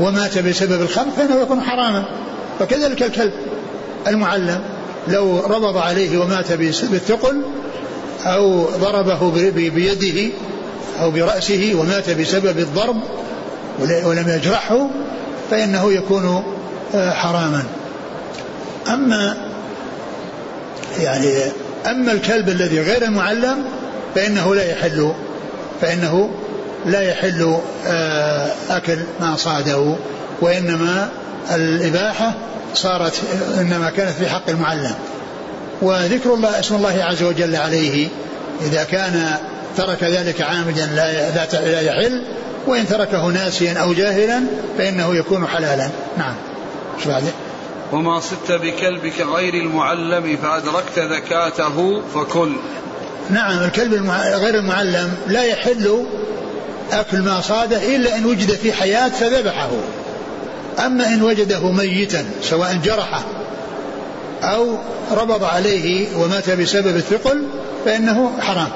ومات بسبب الخنق فإنه يكون حراما. فكذلك الكلب المعلم لو ربض عليه ومات بالثقل أو ضربه بيده أو برأسه ومات بسبب الضرب ولم يجرحه فإنه يكون آه، حراما. أما يعني أما الكلب الذي غير المعلم فإنه لا يحل فإنه لا يحل آه، أكل ما صاده وإنما الإباحة صارت إنما كانت في حق المعلم. وذكر الله اسم الله عز وجل عليه إذا كان ترك ذلك عامدا لا لا يحل وإن تركه ناسيا أو جاهلا فإنه يكون حلالا. نعم. شو بعده؟ وما صدت بكلبك غير المعلم فأدركت ذكاته فكل. نعم الكلب غير المعلم لا يحل أكل ما صاده إلا إن وجد في حياة فذبحه. أما إن وجده ميتا سواء جرحه أو ربض عليه ومات بسبب الثقل فإنه حرام.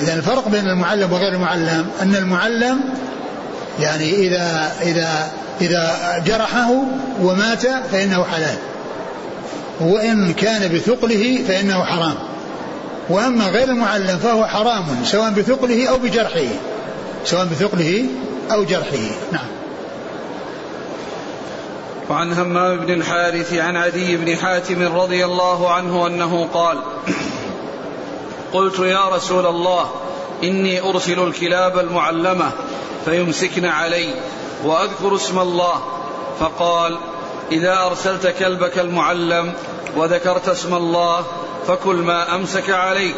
إذا الفرق بين المعلم وغير المعلم أن المعلم يعني إذا إذا إذا جرحه ومات فإنه حلال. وإن كان بثقله فإنه حرام. وأما غير المعلم فهو حرام سواء بثقله أو بجرحه. سواء بثقله أو جرحه. نعم. وعن همام بن الحارث عن عدي بن حاتم رضي الله عنه أنه قال قلت يا رسول الله إني أرسل الكلاب المعلمة فيمسكن علي. وأذكر اسم الله. فقال إذا أرسلت كلبك المعلم وذكرت اسم الله فكل ما أمسك عليك.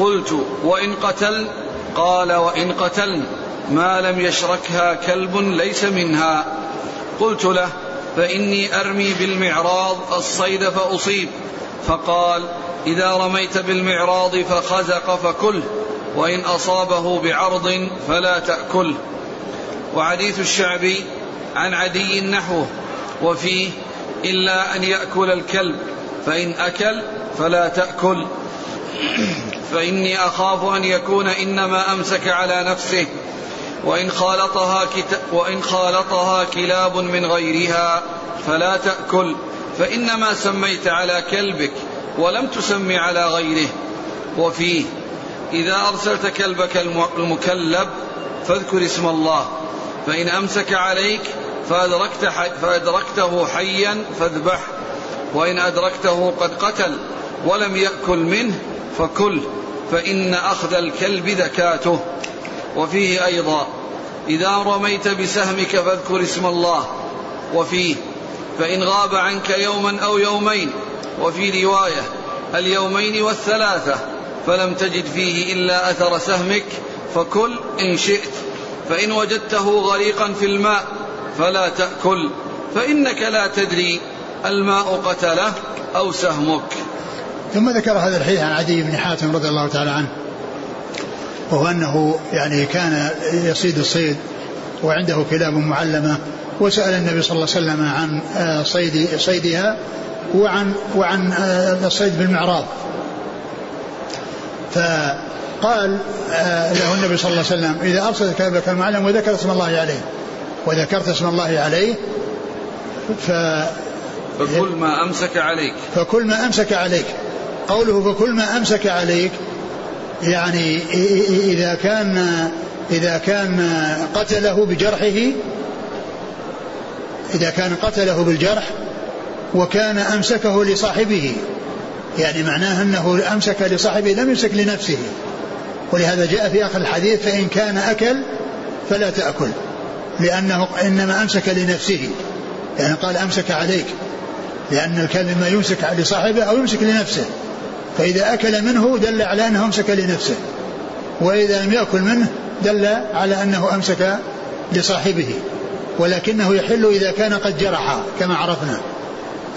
قلت وإن قتل قال وإن قتلن. ما لم يشركها كلب ليس منها. قلت له فإني أرمي بالمعراض الصيد فأصيب. فقال إذا رميت بالمعراض فخزق فكله وإن أصابه بعرض فلا تأكله وحديث الشعبي عن عدي نحوه وفيه إلا أن يأكل الكلب فإن أكل فلا تأكل. [CLEARS THROAT] فإني أخاف أن يكون إنما أمسك على نفسه وإن خالطها, كت... وإن خالطها كلاب من غيرها فلا تأكل. فإنما سميت على كلبك ولم تسم على غيره. وفيه إذا أرسلت كلبك المكلب فاذكر اسم الله. فإن أمسك عليك فأدركت حي فأدركته حيا فاذبح وإن أدركته قد قتل ولم يأكل منه فكل فإن أخذ الكلب ذكاته. وفيه أيضا إذا رميت بسهمك فاذكر اسم الله. وفيه فإن غاب عنك يوما أو يومين. وفي رواية اليومين والثلاثة فلم تجد فيه إلا أثر سهمك فكل إن شئت. فإن وجدته غريقا في الماء فلا تأكل فإنك لا تدري الماء قتله أو سهمك. ثم ذكر هذا الحديث عن عدي بن حاتم رضي الله تعالى عنه وهو أنه يعني كان يصيد الصيد وعنده كلاب معلمة وسأل النبي صلى الله عليه وسلم عن آه، صيد صيدها وعن وعن آه، الصيد بالمعراض. آه، له النبي صلى الله عليه وسلم إذا أرسل كلبك المعلم وذكر اسم الله عليه. وذكرت اسم الله عليه ف فكل ما أمسك عليك. فكل ما أمسك عليك. قوله فكل ما أمسك عليك يعني إذا كان إذا كان قتله بجرحه إذا كان قتله بالجرح وكان أمسكه لصاحبه يعني معناه أنه أمسك لصاحبه لم يمسك لنفسه. ولهذا جاء في آخر الحديث فإن كان أكل فلا تأكل لأنه إنما أمسك لنفسه يعني قال أمسك عليك لأن الكلب إما يمسك لصاحبه أو يمسك لنفسه فإذا أكل منه دل على أنه أمسك لنفسه وإذا لم يأكل منه دل على أنه أمسك لصاحبه ولكنه يحل إذا كان قد جرح كما عرفنا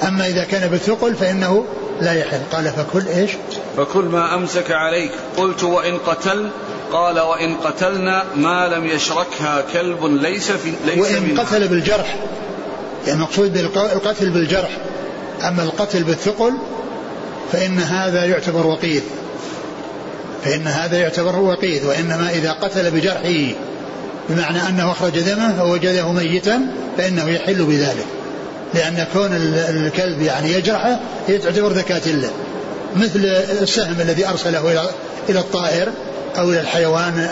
أما إذا كان بالثقل فإنه لا يحل قال فكل إيش؟ فكل ما أمسك عليك. قلت وإن قتل قال وإن قتلنا ما لم يشركها كلب ليس في ليس وإن منها. قتل بالجرح. يعني مقصود بالقتل بالجرح. أما القتل بالثقل فإن هذا يعتبر وقيد فإن هذا يعتبر وقيد وإنما إذا قتل بجرحه بمعنى أنه أخرج دمه ووجده ميتا فإنه يحل بذلك. لأن كون الكلب يعني يجرحه هي تعتبر ذكاة له. مثل السهم الذي أرسله إلى إلى الطائر أو إلى الحيوان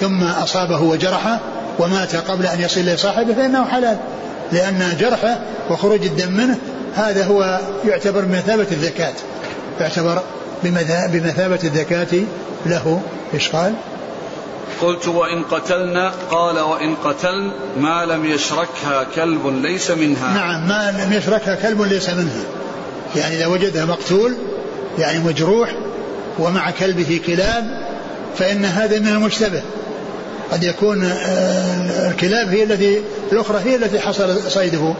ثم أصابه وجرحه ومات قبل أن يصل لصاحبه فإنه حلال. لأن جرحه وخروج الدم منه هذا هو يعتبر بمثابة الذكاة يعتبر بمثابة الذكاة له. إيش قال؟ قلت وإن قتلنا قال وإن قتل ما لم يشركها كلب ليس منها. نعم ما لم يشركها كلب ليس منها. يعني إذا وجدها مقتول يعني مجروح ومع كلبه كلاب فإن هذا من المشتبه. قد يكون آه، الكلاب هي التي الأخرى هي التي حصل صيده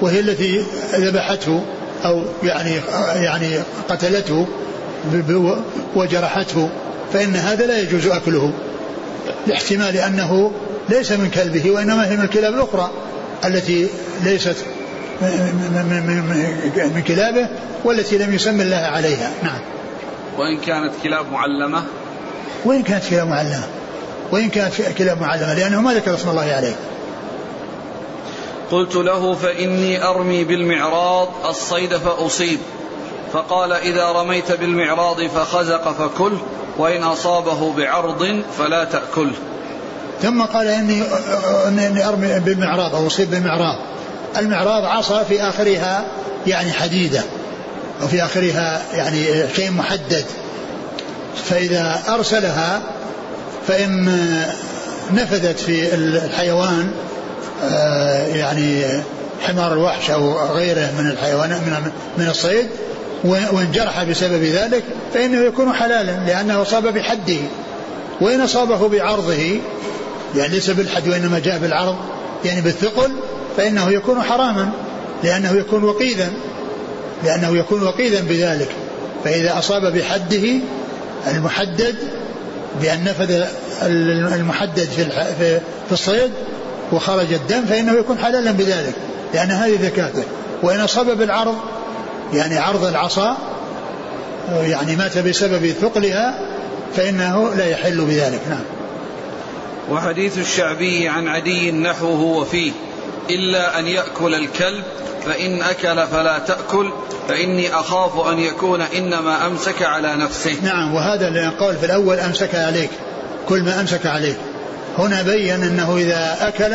وهي التي ذبحته أو يعني يعني قتلته وجرحته فإن هذا لا يجوز أكله لاحتمال أنه ليس من كلبه وإنما هي من الكلاب الأخرى التي ليست من كلابه والتي لم يسمى الله عليها. نعم. وإن كانت كلاب معلمة؟ وإن كانت كلاب معلمة. وإن كانت كلاب معلمة لأنه ما ذكر اسم الله عليه. قلت له فإني أرمي بالمعراض الصيد فأصيب. فقال إذا رميت بالمعراض فخزق فكل وإن أصابه بعرض فلا تأكله ثم قال إني, إني أرمي بالمعراض أو أصيب بالمعراض. المعراض عصا في آخرها يعني حديدة أو في آخرها يعني شيء محدد. فإذا أرسلها فإن نفذت في الحيوان آه، يعني حمار الوحش أو غيره من الحيوان من الصيد وانجرح بسبب ذلك فإنه يكون حلالا لأنه أصاب بحده وإن أصابه بعرضه يعني ليس بالحد وإنما جاء بالعرض يعني بالثقل فإنه يكون حراما لأنه يكون وقيدا لأنه يكون وقيدا بذلك. فإذا أصاب بحده المحدد بأن نفذ المحدد في في الصيد وخرج الدم فإنه يكون حلالا بذلك لأن هذه ذكاته وإن أصاب بالعرض يعني عرض العصا يعني مات بسبب ثقلها فإنه لا يحل بذلك. نعم. وحديث الشعبي عن عدي نحوه وفيه. إلا أن يأكل الكلب فإن أكل فلا تأكل فإني أخاف أن يكون إنما أمسك على نفسه. نعم وهذا اللي قال في الأول أمسك عليك كل ما أمسك عليك. هنا بين أنه إذا أكل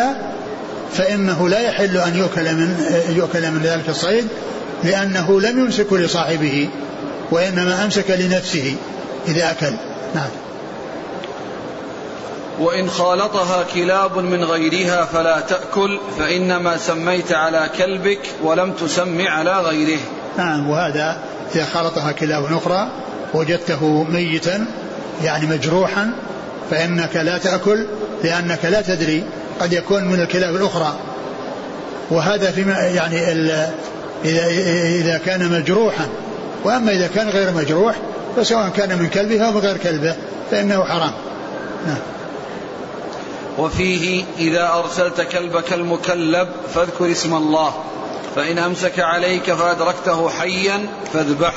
فإنه لا يحل أن يؤكل من يؤكل من ذلك الصيد لأنه لم يمسك لصاحبه وإنما أمسك لنفسه إذا أكل. نعم. وإن خالطها كلاب من غيرها فلا تأكل فإنما سميت على كلبك ولم تسم على غيره. نعم وهذا إذا خالطها كلاب أخرى وجدته ميتا يعني مجروحا فإنك لا تأكل لأنك لا تدري قد يكون من الكلاب الأخرى. وهذا فيما يعني إذا, كان مجروحا. وأما إذا كان غير مجروح فسواء كان من كلبه أو من غير كلبه فإنه حرام. نعم. وفيه إذا أرسلت كلبك المكلب فاذكر اسم الله فإن أمسك عليك فأدركته حيا فاذبح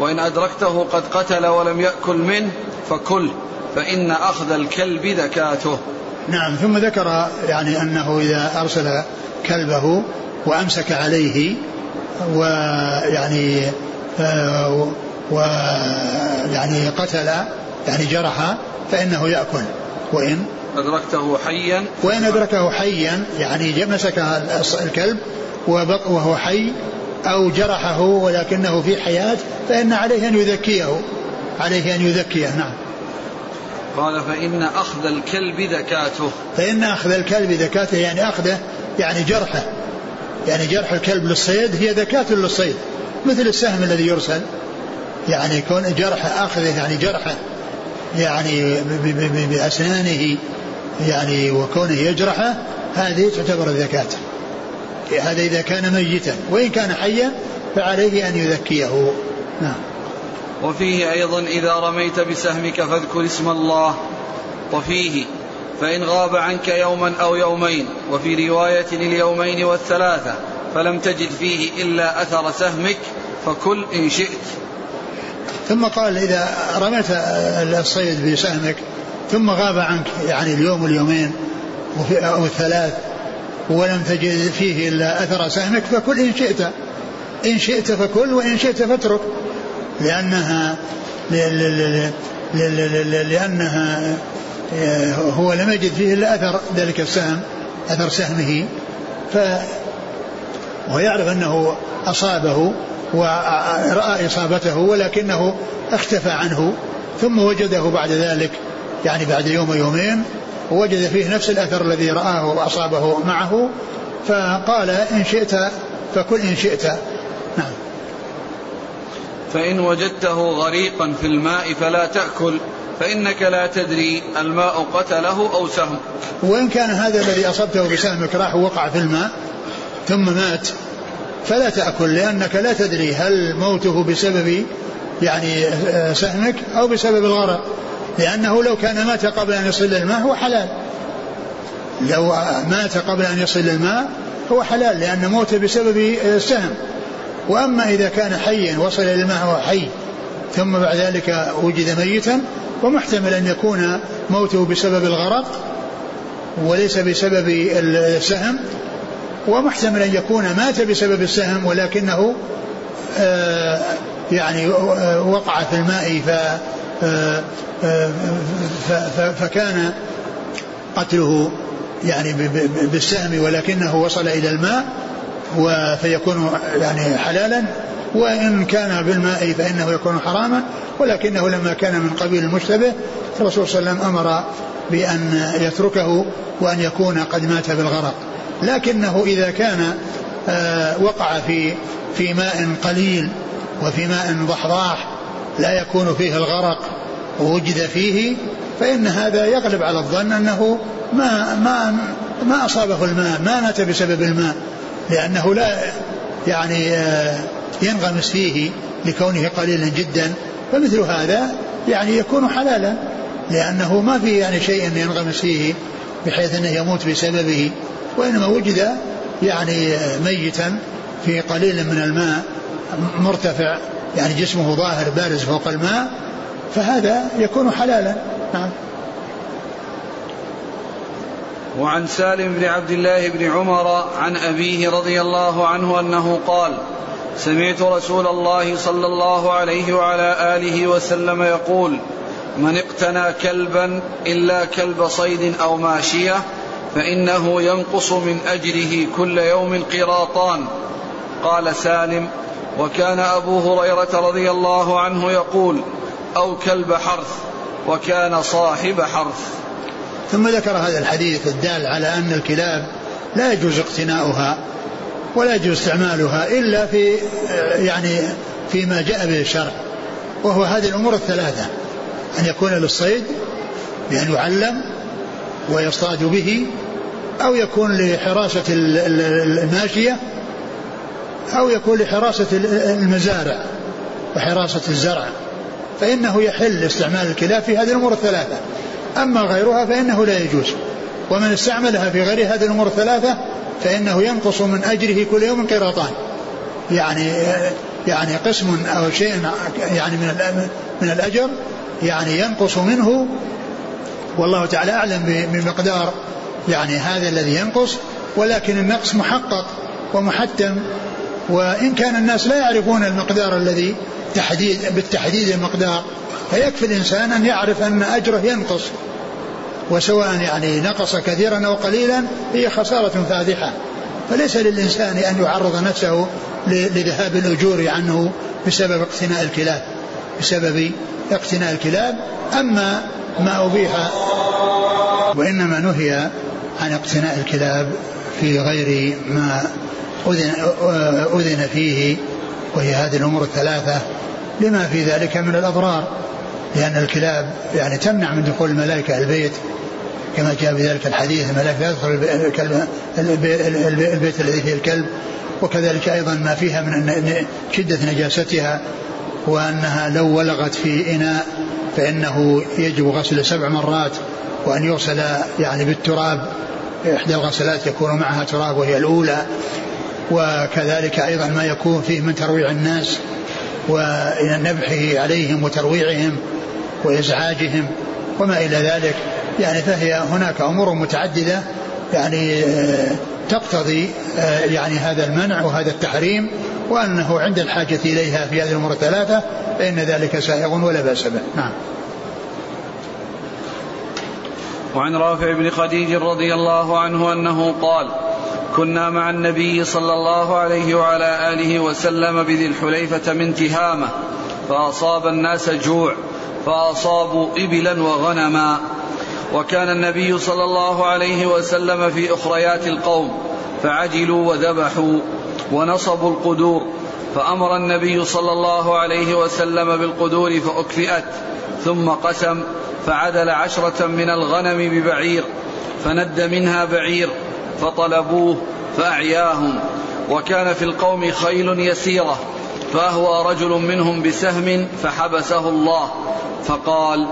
وإن أدركته قد قتل ولم يأكل منه فكل فإن أخذ الكلب ذكاته. نعم ثم ذكر يعني أنه إذا أرسل كلبه وأمسك عليه ويعني ويعني قتل يعني جرح فإنه يأكل وإن أدركته حيا. وإن أدركه حيا يعني مسك الكلب وهو حي أو جرحه ولكنه في حياة فإن عليه أن يذكيه. عليه أن يذكيه نعم. قال فإن أخذ الكلب ذكاته. فإن أخذ الكلب ذكاته يعني أخذه يعني جرحه. يعني جرح الكلب للصيد هي ذكاة للصيد مثل السهم الذي يرسل. يعني كون جرح أخذه يعني جرحه. يعني بأسنانه يعني وكونه يجرحه هذه تعتبر الذكاة هذا إذا كان ميتا وإن كان حيا فعليه أن يذكيه نعم. وفيه أيضا إذا رميت بسهمك فاذكر اسم الله. وفيه فإن غاب عنك يوما أو يومين. وفي رواية اليومين والثلاثة فلم تجد فيه إلا أثر سهمك فكل إن شئت. ثم قال إذا رميت الصيد بسهمك ثم غاب عنك يعني اليوم واليومين أو الثلاث ولم تجد فيه إلا أثر سهمك فكل إن شئت إن شئت فكل وإن شئت فاترك. لأنها لأنها هو لم يجد فيه إلا أثر ذلك السهم أثر سهمه. ف ويعرف أنه أصابه ورأى إصابته ولكنه اختفى عنه ثم وجده بعد ذلك يعني بعد يوم ويومين ووجد فيه نفس الأثر الذي رآه وأصابه معه فقال إن شئت فكل إن شئت. نعم. فإن وجدته غريقا في الماء فلا تأكل فإنك لا تدري الماء قتله أو سهم. وإن كان هذا الذي أصبته بسهمك راح وقع في الماء ثم مات فلا تأكل لأنك لا تدري هل موته بسبب يعني آه، سهمك أو بسبب الغرق. لأنه لو كان مات قبل أن يصل الماء هو حلال. لو مات قبل أن يصل الماء هو حلال لأن موته بسبب السهم. وأما إذا كان حيا وصل إلى الماء وهو حي ثم بعد ذلك وجد ميتا ومحتمل أن يكون موته بسبب الغرق وليس بسبب السهم ومحتمل أن يكون مات بسبب السهم ولكنه آه، يعني آه، وقع في الماء ف آه، فكان قتله يعني بالسهم ولكنه وصل إلى الماء فيكون يعني حلالا وإن كان بالماء فإنه يكون حراما ولكنه لما كان من قبيل المشتبه الرسول صلى الله عليه وسلم أمر بأن يتركه وأن يكون قد مات بالغرق. لكنه إذا كان آه، وقع في في ماء قليل وفي ماء ضحضاح لا يكون فيه الغرق ووجد فيه فإن هذا يغلب على الظن أنه ما ما ما أصابه الماء ما مات بسبب الماء لأنه لا يعني آه، ينغمس فيه لكونه قليلا جدا فمثل هذا يعني يكون حلالا لأنه ما في يعني شيء ينغمس فيه بحيث أنه يموت بسببه وإنما وجد يعني ميتا في قليل من الماء مرتفع يعني جسمه ظاهر بارز فوق الماء فهذا يكون حلالا. نعم. وعن سالم بن عبد الله بن عمر عن أبيه رضي الله عنه أنه قال سمعت رسول الله صلى الله عليه وعلى آله وسلم يقول من اقتنى كلبا إلا كلب صيد أو ماشية فإنه ينقص من أجره كل يوم قراطان قال سالم وكان أبو هريرة رضي الله عنه يقول أو كلب حرث وكان صاحب حرث. ثم ذكر هذا الحديث الدال على أن الكلاب لا يجوز اقتناؤها ولا يجوز استعمالها إلا في يعني فيما جاء به الشرع وهو هذه الأمور الثلاثة. أن يكون للصيد بأن يعلم ويصطاد به أو يكون لحراسة الماشية أو يكون لحراسة المزارع وحراسة الزرع. فإنه يحل استعمال الكلاب في هذه الأمور الثلاثة. أما غيرها فإنه لا يجوز. ومن استعملها في غير هذه الأمور الثلاثة فإنه ينقص من أجره كل يوم قيراطان يعني يعني قسم أو شيء يعني من من الأجر يعني ينقص منه والله تعالى أعلم بمقدار يعني هذا الذي ينقص ولكن النقص محقق ومحتم وإن كان الناس لا يعرفون المقدار الذي تحديد بالتحديد المقدار فيكفي الإنسان أن يعرف أن أجره ينقص وسواء يعني نقص كثيرا أو قليلا هي خسارة فادحة. فليس للإنسان أن يعرض نفسه لذهاب الأجور عنه بسبب اقتناء الكلاب. بسبب اقتناء الكلاب أما ما أبيح وإنما نهي عن اقتناء الكلاب في غير ما أذن, أذن فيه وهي هذه الأمور الثلاثة لما في ذلك من الأضرار لأن الكلاب يعني تمنع من دخول الملائكة البيت كما جاء بذلك الحديث الملائكة لا تدخل الكلب البيت الذي فيه الكلب وكذلك أيضا ما فيها من شدة نجاستها وأنها لو ولغت في إناء فإنه يجب غسل سبع مرات وأن يغسل يعني بالتراب إحدى الغسلات يكون معها تراب وهي الأولى وكذلك أيضا ما يكون فيه من ترويع الناس ونبحه عليهم وترويعهم وإزعاجهم وما إلى ذلك. يعني فهي هناك أمور متعددة يعني آه، تقتضي آه، يعني هذا المنع وهذا التحريم. وأنه عند الحاجة إليها في هذه الأمور الثلاثة فإن ذلك سائغ ولا بأس به. نعم. وعن رافع بن خديج رضي الله عنه أنه قال كنا مع النبي صلى الله عليه وعلى آله وسلم بذي الحليفة من تهامة فأصاب الناس جوع فأصابوا إبلا وغنما. وكان النبي صلى الله عليه وسلم في أخريات القوم فعجلوا وذبحوا. ونصبوا القدور فأمر النبي صلى الله عليه وسلم بالقدور فأكفئت ثم قسم فعدل عشرة من الغنم ببعير فند منها بعير فطلبوه فأعياهم وكان في القوم خيل يسيرة فأهوى رجل منهم بسهم فحبسه الله فقال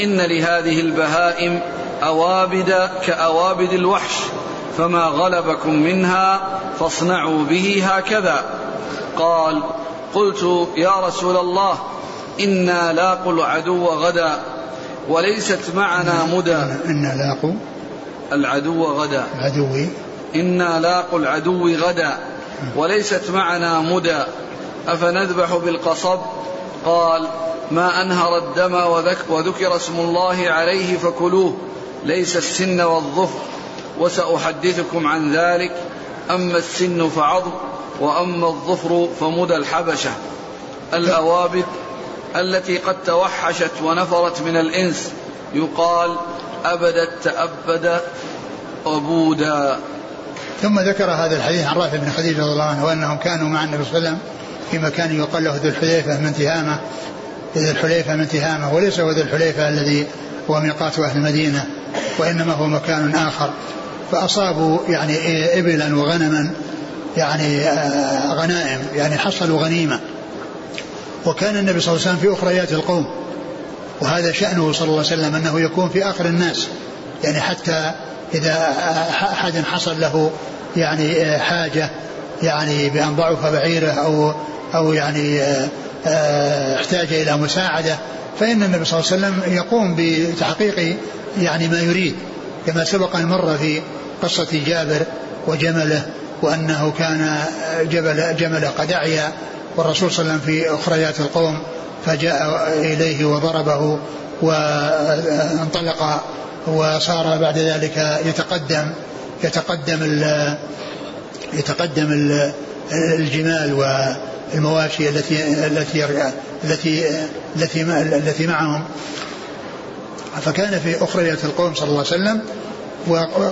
إن لهذه البهائم أوابد كأوابد الوحش فما غلبكم منها فاصنعوا به هكذا. قال قلت يا رسول الله إنا لاقوا العدو غدا وليست معنا مدى. إنا لاقوا العدو غدا. العدو. إنا لاقوا العدو غدا وليست معنا مدى. أفنذبح بالقصب؟ قال ما أنهر الدم وذكر اسم الله عليه فكلوه ليس السن والظفر. وسأحدثكم عن ذلك. أما السن فعظم وأما الظفر فمدى الحبشة. الأوابد التي قد توحشت ونفرت من الإنس. يقال أبدت تأبد أبودا. ثم ذكر هذا الحديث عن رافع بن خديجة رضي الله عنه وأنهم كانوا مع النبي صلى الله عليه وسلم في مكان يقال له ذو الحليفة من تهامة. ذو الحليفة من تهامة وليس هو ذو الحليفة الذي هو ميقات أهل المدينة وإنما هو مكان آخر. فأصابوا يعني إبلا وغنما يعني آه، غنائم يعني حصلوا غنيمة. وكان النبي صلى الله عليه وسلم في أخريات القوم وهذا شأنه صلى الله عليه وسلم أنه يكون في آخر الناس. يعني حتى إذا أحد حصل له يعني آه، حاجة يعني بأن ضعف بعيره أو أو يعني آه، احتاج إلى مساعدة فإن النبي صلى الله عليه وسلم يقوم بتحقيق يعني ما يريد كما سبق أن مر في قصة جابر وجمله وأنه كان جبل جمل قد أعيا والرسول صلى الله عليه وسلم في أخريات القوم فجاء إليه وضربه وانطلق وصار بعد ذلك يتقدم يتقدم ال يتقدم ال الجمال والمواشي التي التي التي التي التي معهم. فكان في أخرية القوم صلى الله عليه وسلم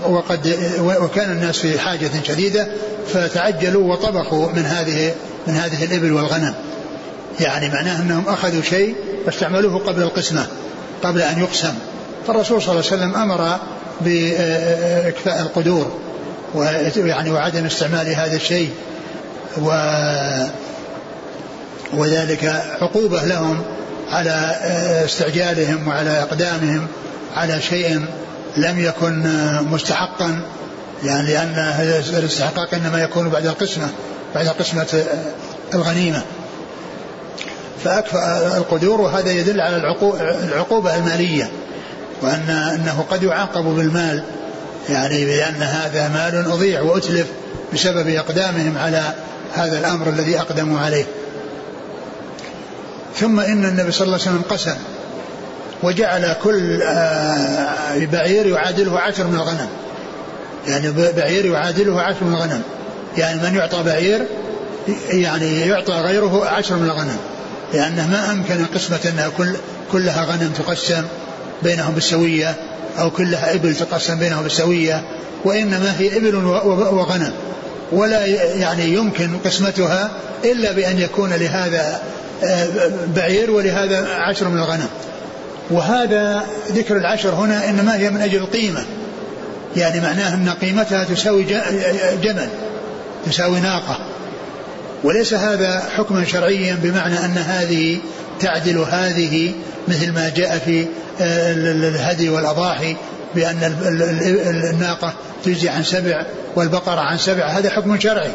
وقد وكان الناس في حاجة شديدة فتعجلوا وطبخوا من هذه من هذه الإبل والغنم. يعني معناه أنهم أخذوا شيء واستعملوه قبل القسمة قبل أن يقسم. فالرسول صلى الله عليه وسلم أمر بإكفاء القدور ويعني وعدم استعمال هذا الشيء و وذلك عقوبة لهم على استعجالهم وعلى إقدامهم على شيء لم يكن مستحقا يعني لأن الاستحقاق إنما يكون بعد القسمة بعد قسمة الغنيمة. فأكفى القدور وهذا يدل على العقوبة المالية وأن أنه قد يعاقب بالمال يعني بأن هذا مال أضيع وأتلف بسبب إقدامهم على هذا الأمر الذي أقدموا عليه. ثم إن النبي صلى الله عليه وسلم قسم. وجعل كل آه، بعير يعادله عشر من الغنم. يعني بعير يعادله عشر من الغنم. يعني من يعطى بعير يعني يعطى غيره عشر من الغنم. لأنه ما أمكن قسمة أنها كل كلها غنم تقسم بينهم بالسوية أو كلها إبل تقسم بينهم بالسوية وإنما هي إبل وغنم. ولا يعني يمكن قسمتها إلا بأن يكون لهذا آه، بعير ولهذا عشر من الغنم. وهذا ذكر العشر هنا إنما هي من أجل القيمة. يعني معناه أن قيمتها تساوي جمل تساوي ناقة. وليس هذا حكما شرعيا بمعنى أن هذه تعدل هذه مثل ما جاء في آه، الهدي والأضاحي بأن الناقة تجزي عن سبع والبقرة عن سبع. هذا حكم شرعي.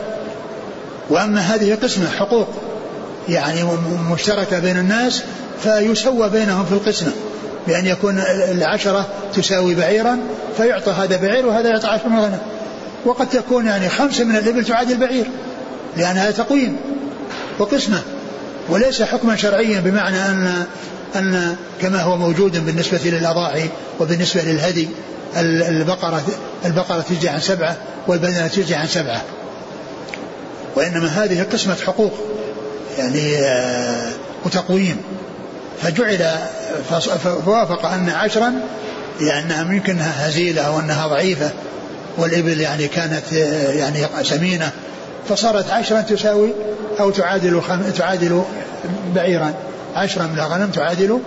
وأما هذه قسمة حقوق. يعني مشتركة بين الناس فيسوى بينهم في القسمة بأن يكون العشرة تساوي بعيرا فيعطى هذا بعير وهذا يعطى عشر من الغنم وقد تكون يعني خمسة من الإبل تعادل بعير لأنها تقويم وقسمة. وليس حكما شرعيا بمعنى أن أن كما هو موجود بالنسبة للأضاحي وبالنسبة للهدي البقرة البقرة تجزي عن سبعة والبدنة تجزي عن سبعة. وإنما هذه قسمة حقوق. يعني آه، وتقويم. فجعل فوافق أن عشرا يعني أنها هزيلة أو أنها ضعيفة والإبل يعني كانت آه، يعني سمينة. فصارت عشرا تساوي أو تعادل تعادل بعيرا. عشرا من الغنم تعادل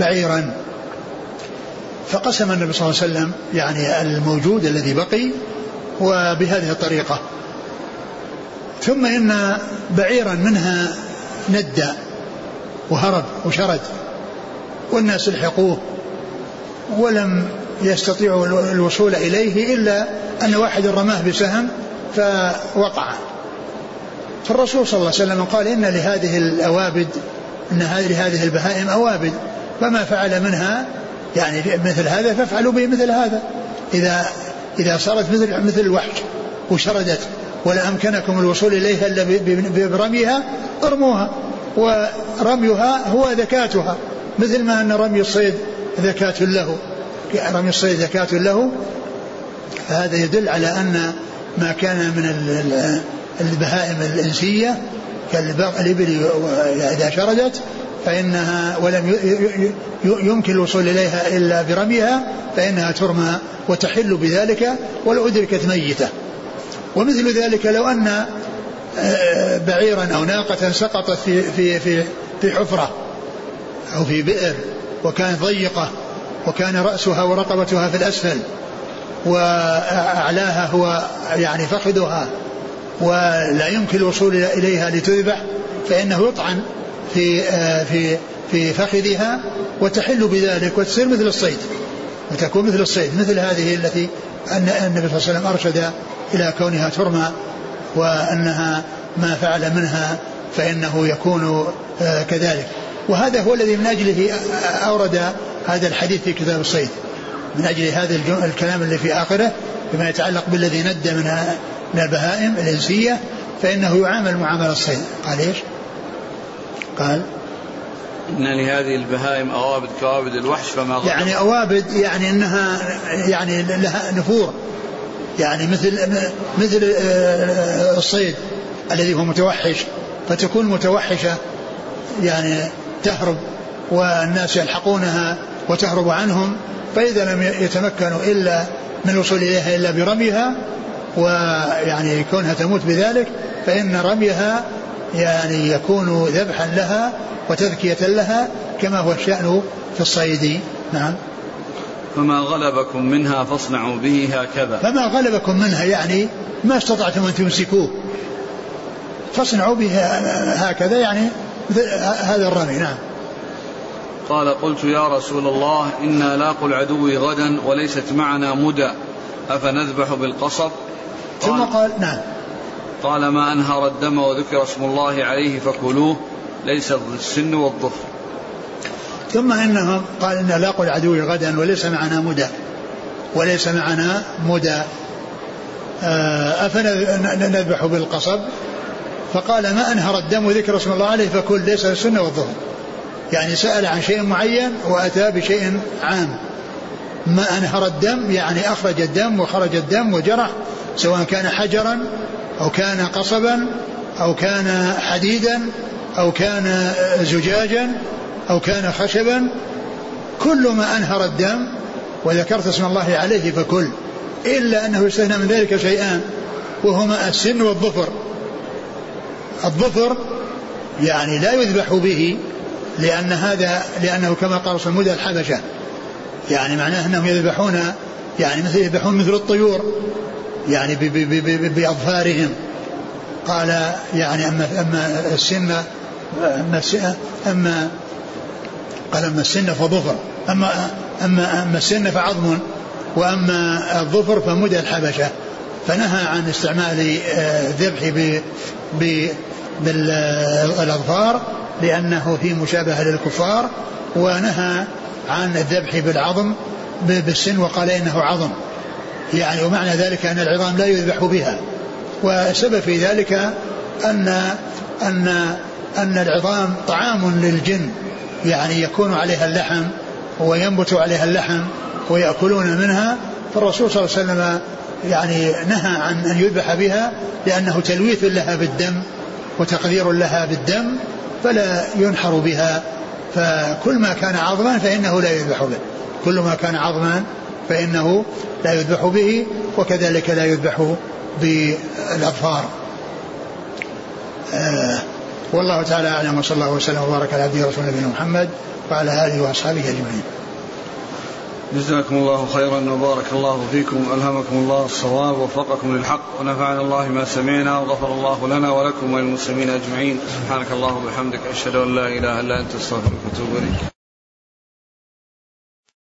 بعيرا. فقسم النبي صلى الله عليه وسلم يعني الموجود الذي بقي وبهذه الطريقة. ثم إن بعيرا منها ندى وهرب وشرد والناس لحقوه ولم يستطيعوا الوصول إليه إلا أن واحد رماه بسهم فوقع فالرسول صلى الله عليه وسلم قال إن لهذه الأوابد أن لهذه البهائم أوابد فما فعل منها؟ يعني مثل هذا فافعلوا به مثل هذا. إذا إذا صارت مثل مثل الوحش وشردت ولا أمكنكم الوصول إليها إلا برميها ارموها. ورميها هو ذكاتها. مثل ما أن رمي الصيد ذكاة له. رمي الصيد ذكاة له. فهذا يدل على أن ما كان من البهائم الإنسية كالإبل إذا شردت فإنها ولم يمكن الوصول إليها إلا برميها فإنها ترمى وتحل بذلك ولو أدركت ميتة. ومثل ذلك لو أن آه، بعيرا أو ناقة سقطت في في في في حفرة أو في بئر وكانت ضيقة وكان رأسها ورقبتها في الأسفل وأعلاها هو يعني فخذها ولا يمكن الوصول إليها لتذبح فإنه يطعن في آه، في في فخذها وتحل بذلك وتصير مثل الصيد وتكون مثل الصيد مثل هذه التي أن النبي صلى الله عليه وسلم أرشد إلى كونها ترمى وأنها ما فعل منها فإنه يكون آه، كذلك. وهذا هو الذي من أجله أورد هذا الحديث في كتاب الصيد. من أجل هذا الكلام اللي في آخره بما يتعلق بالذي ند من من البهائم الإنسية فإنه يعامل معاملة الصيد. قال إيش؟ قال إن لهذه البهائم أوابد كوابد الوحش فما يعني أوابد يعني أنها يعني لها نفور. يعني مثل مثل آه، الصيد الذي هو متوحش فتكون متوحشة يعني تهرب والناس يلحقونها وتهرب عنهم فإذا لم يتمكنوا إلا من الوصول إليها إلا برميها ويعني كونها تموت بذلك فإن رميها يعني يكون ذبحا لها وتذكية لها كما هو الشأن في الصيد. نعم. فما غلبكم منها فاصنعوا به هكذا. فما غلبكم منها يعني ما استطعتم أن تمسكوه. فاصنعوا به هكذا يعني هذا الرمي. نعم. قال قلت يا رسول الله إنا لاقوا العدو غدا وليست معنا مدى أفنذبح بالقصب؟ ثم قال نعم. قال ما أنهر الدم وذكر اسم الله عليه فكلوه ليس السن والظفر. ثم انهم قال إن لاقوا العدو غدا وليس معنا مدى وليس معنا مدى. آه، أفنذبح بالقصب؟ فقال ما أنهر الدم وذكر اسم الله عليه فكل ليس السنة والظهر يعني سأل عن شيء معين وأتى بشيء عام. ما أنهر الدم يعني أخرج الدم وخرج الدم وجرح سواء كان حجرا أو كان قصبا أو كان حديدا أو كان زجاجا أو كان خشبا كل ما أنهر الدم وذكرت اسم الله عليه فكل إلا أنه يستثنى من ذلك شيئان وهما السن والظفر. الظفر يعني لا يذبح به لأن هذا لأنه كما قال صلى الحبشة. يعني معناه أنهم يذبحون يعني مثل يذبحون مثل الطيور. يعني بأظفارهم. قال يعني أما أما السن أما أما قال أما السن فظفر. أما أما أما السن فعظم وأما الظفر فمدى الحبشة. فنهى عن استعمال الذبح آه، بالأظفار لأنه في مشابهة للكفار ونهى عن الذبح بالعظم بالسن وقال إنه عظم. يعني ومعنى ذلك أن العظام لا يذبح بها. والسبب في ذلك أن أن أن العظام طعام للجن. يعني يكون عليها اللحم وينبت عليها اللحم ويأكلون منها. فالرسول صلى الله عليه وسلم يعني نهى عن أن يذبح بها لأنه تلويث لها بالدم وتقدير لها بالدم فلا ينحر بها. فكل ما كان عظما فإنه لا يذبح به. كل ما كان عظما فإنه لا يذبح به وكذلك لا يذبح بالأظفار. آه والله تعالى أعلم وصلى الله وسلم وبارك على عبده ورسوله نبينا محمد وعلى آله وأصحابه أجمعين. جزاكم الله خيرا وبارك الله فيكم ألهمكم الله الصواب ووفقكم للحق ونفعنا الله ما سمعنا وغفر الله لنا ولكم وللمسلمين أجمعين. سبحانك اللهم وبحمدك أشهد أن لا إله إلا أنت أستغفرك وأتوب إليك.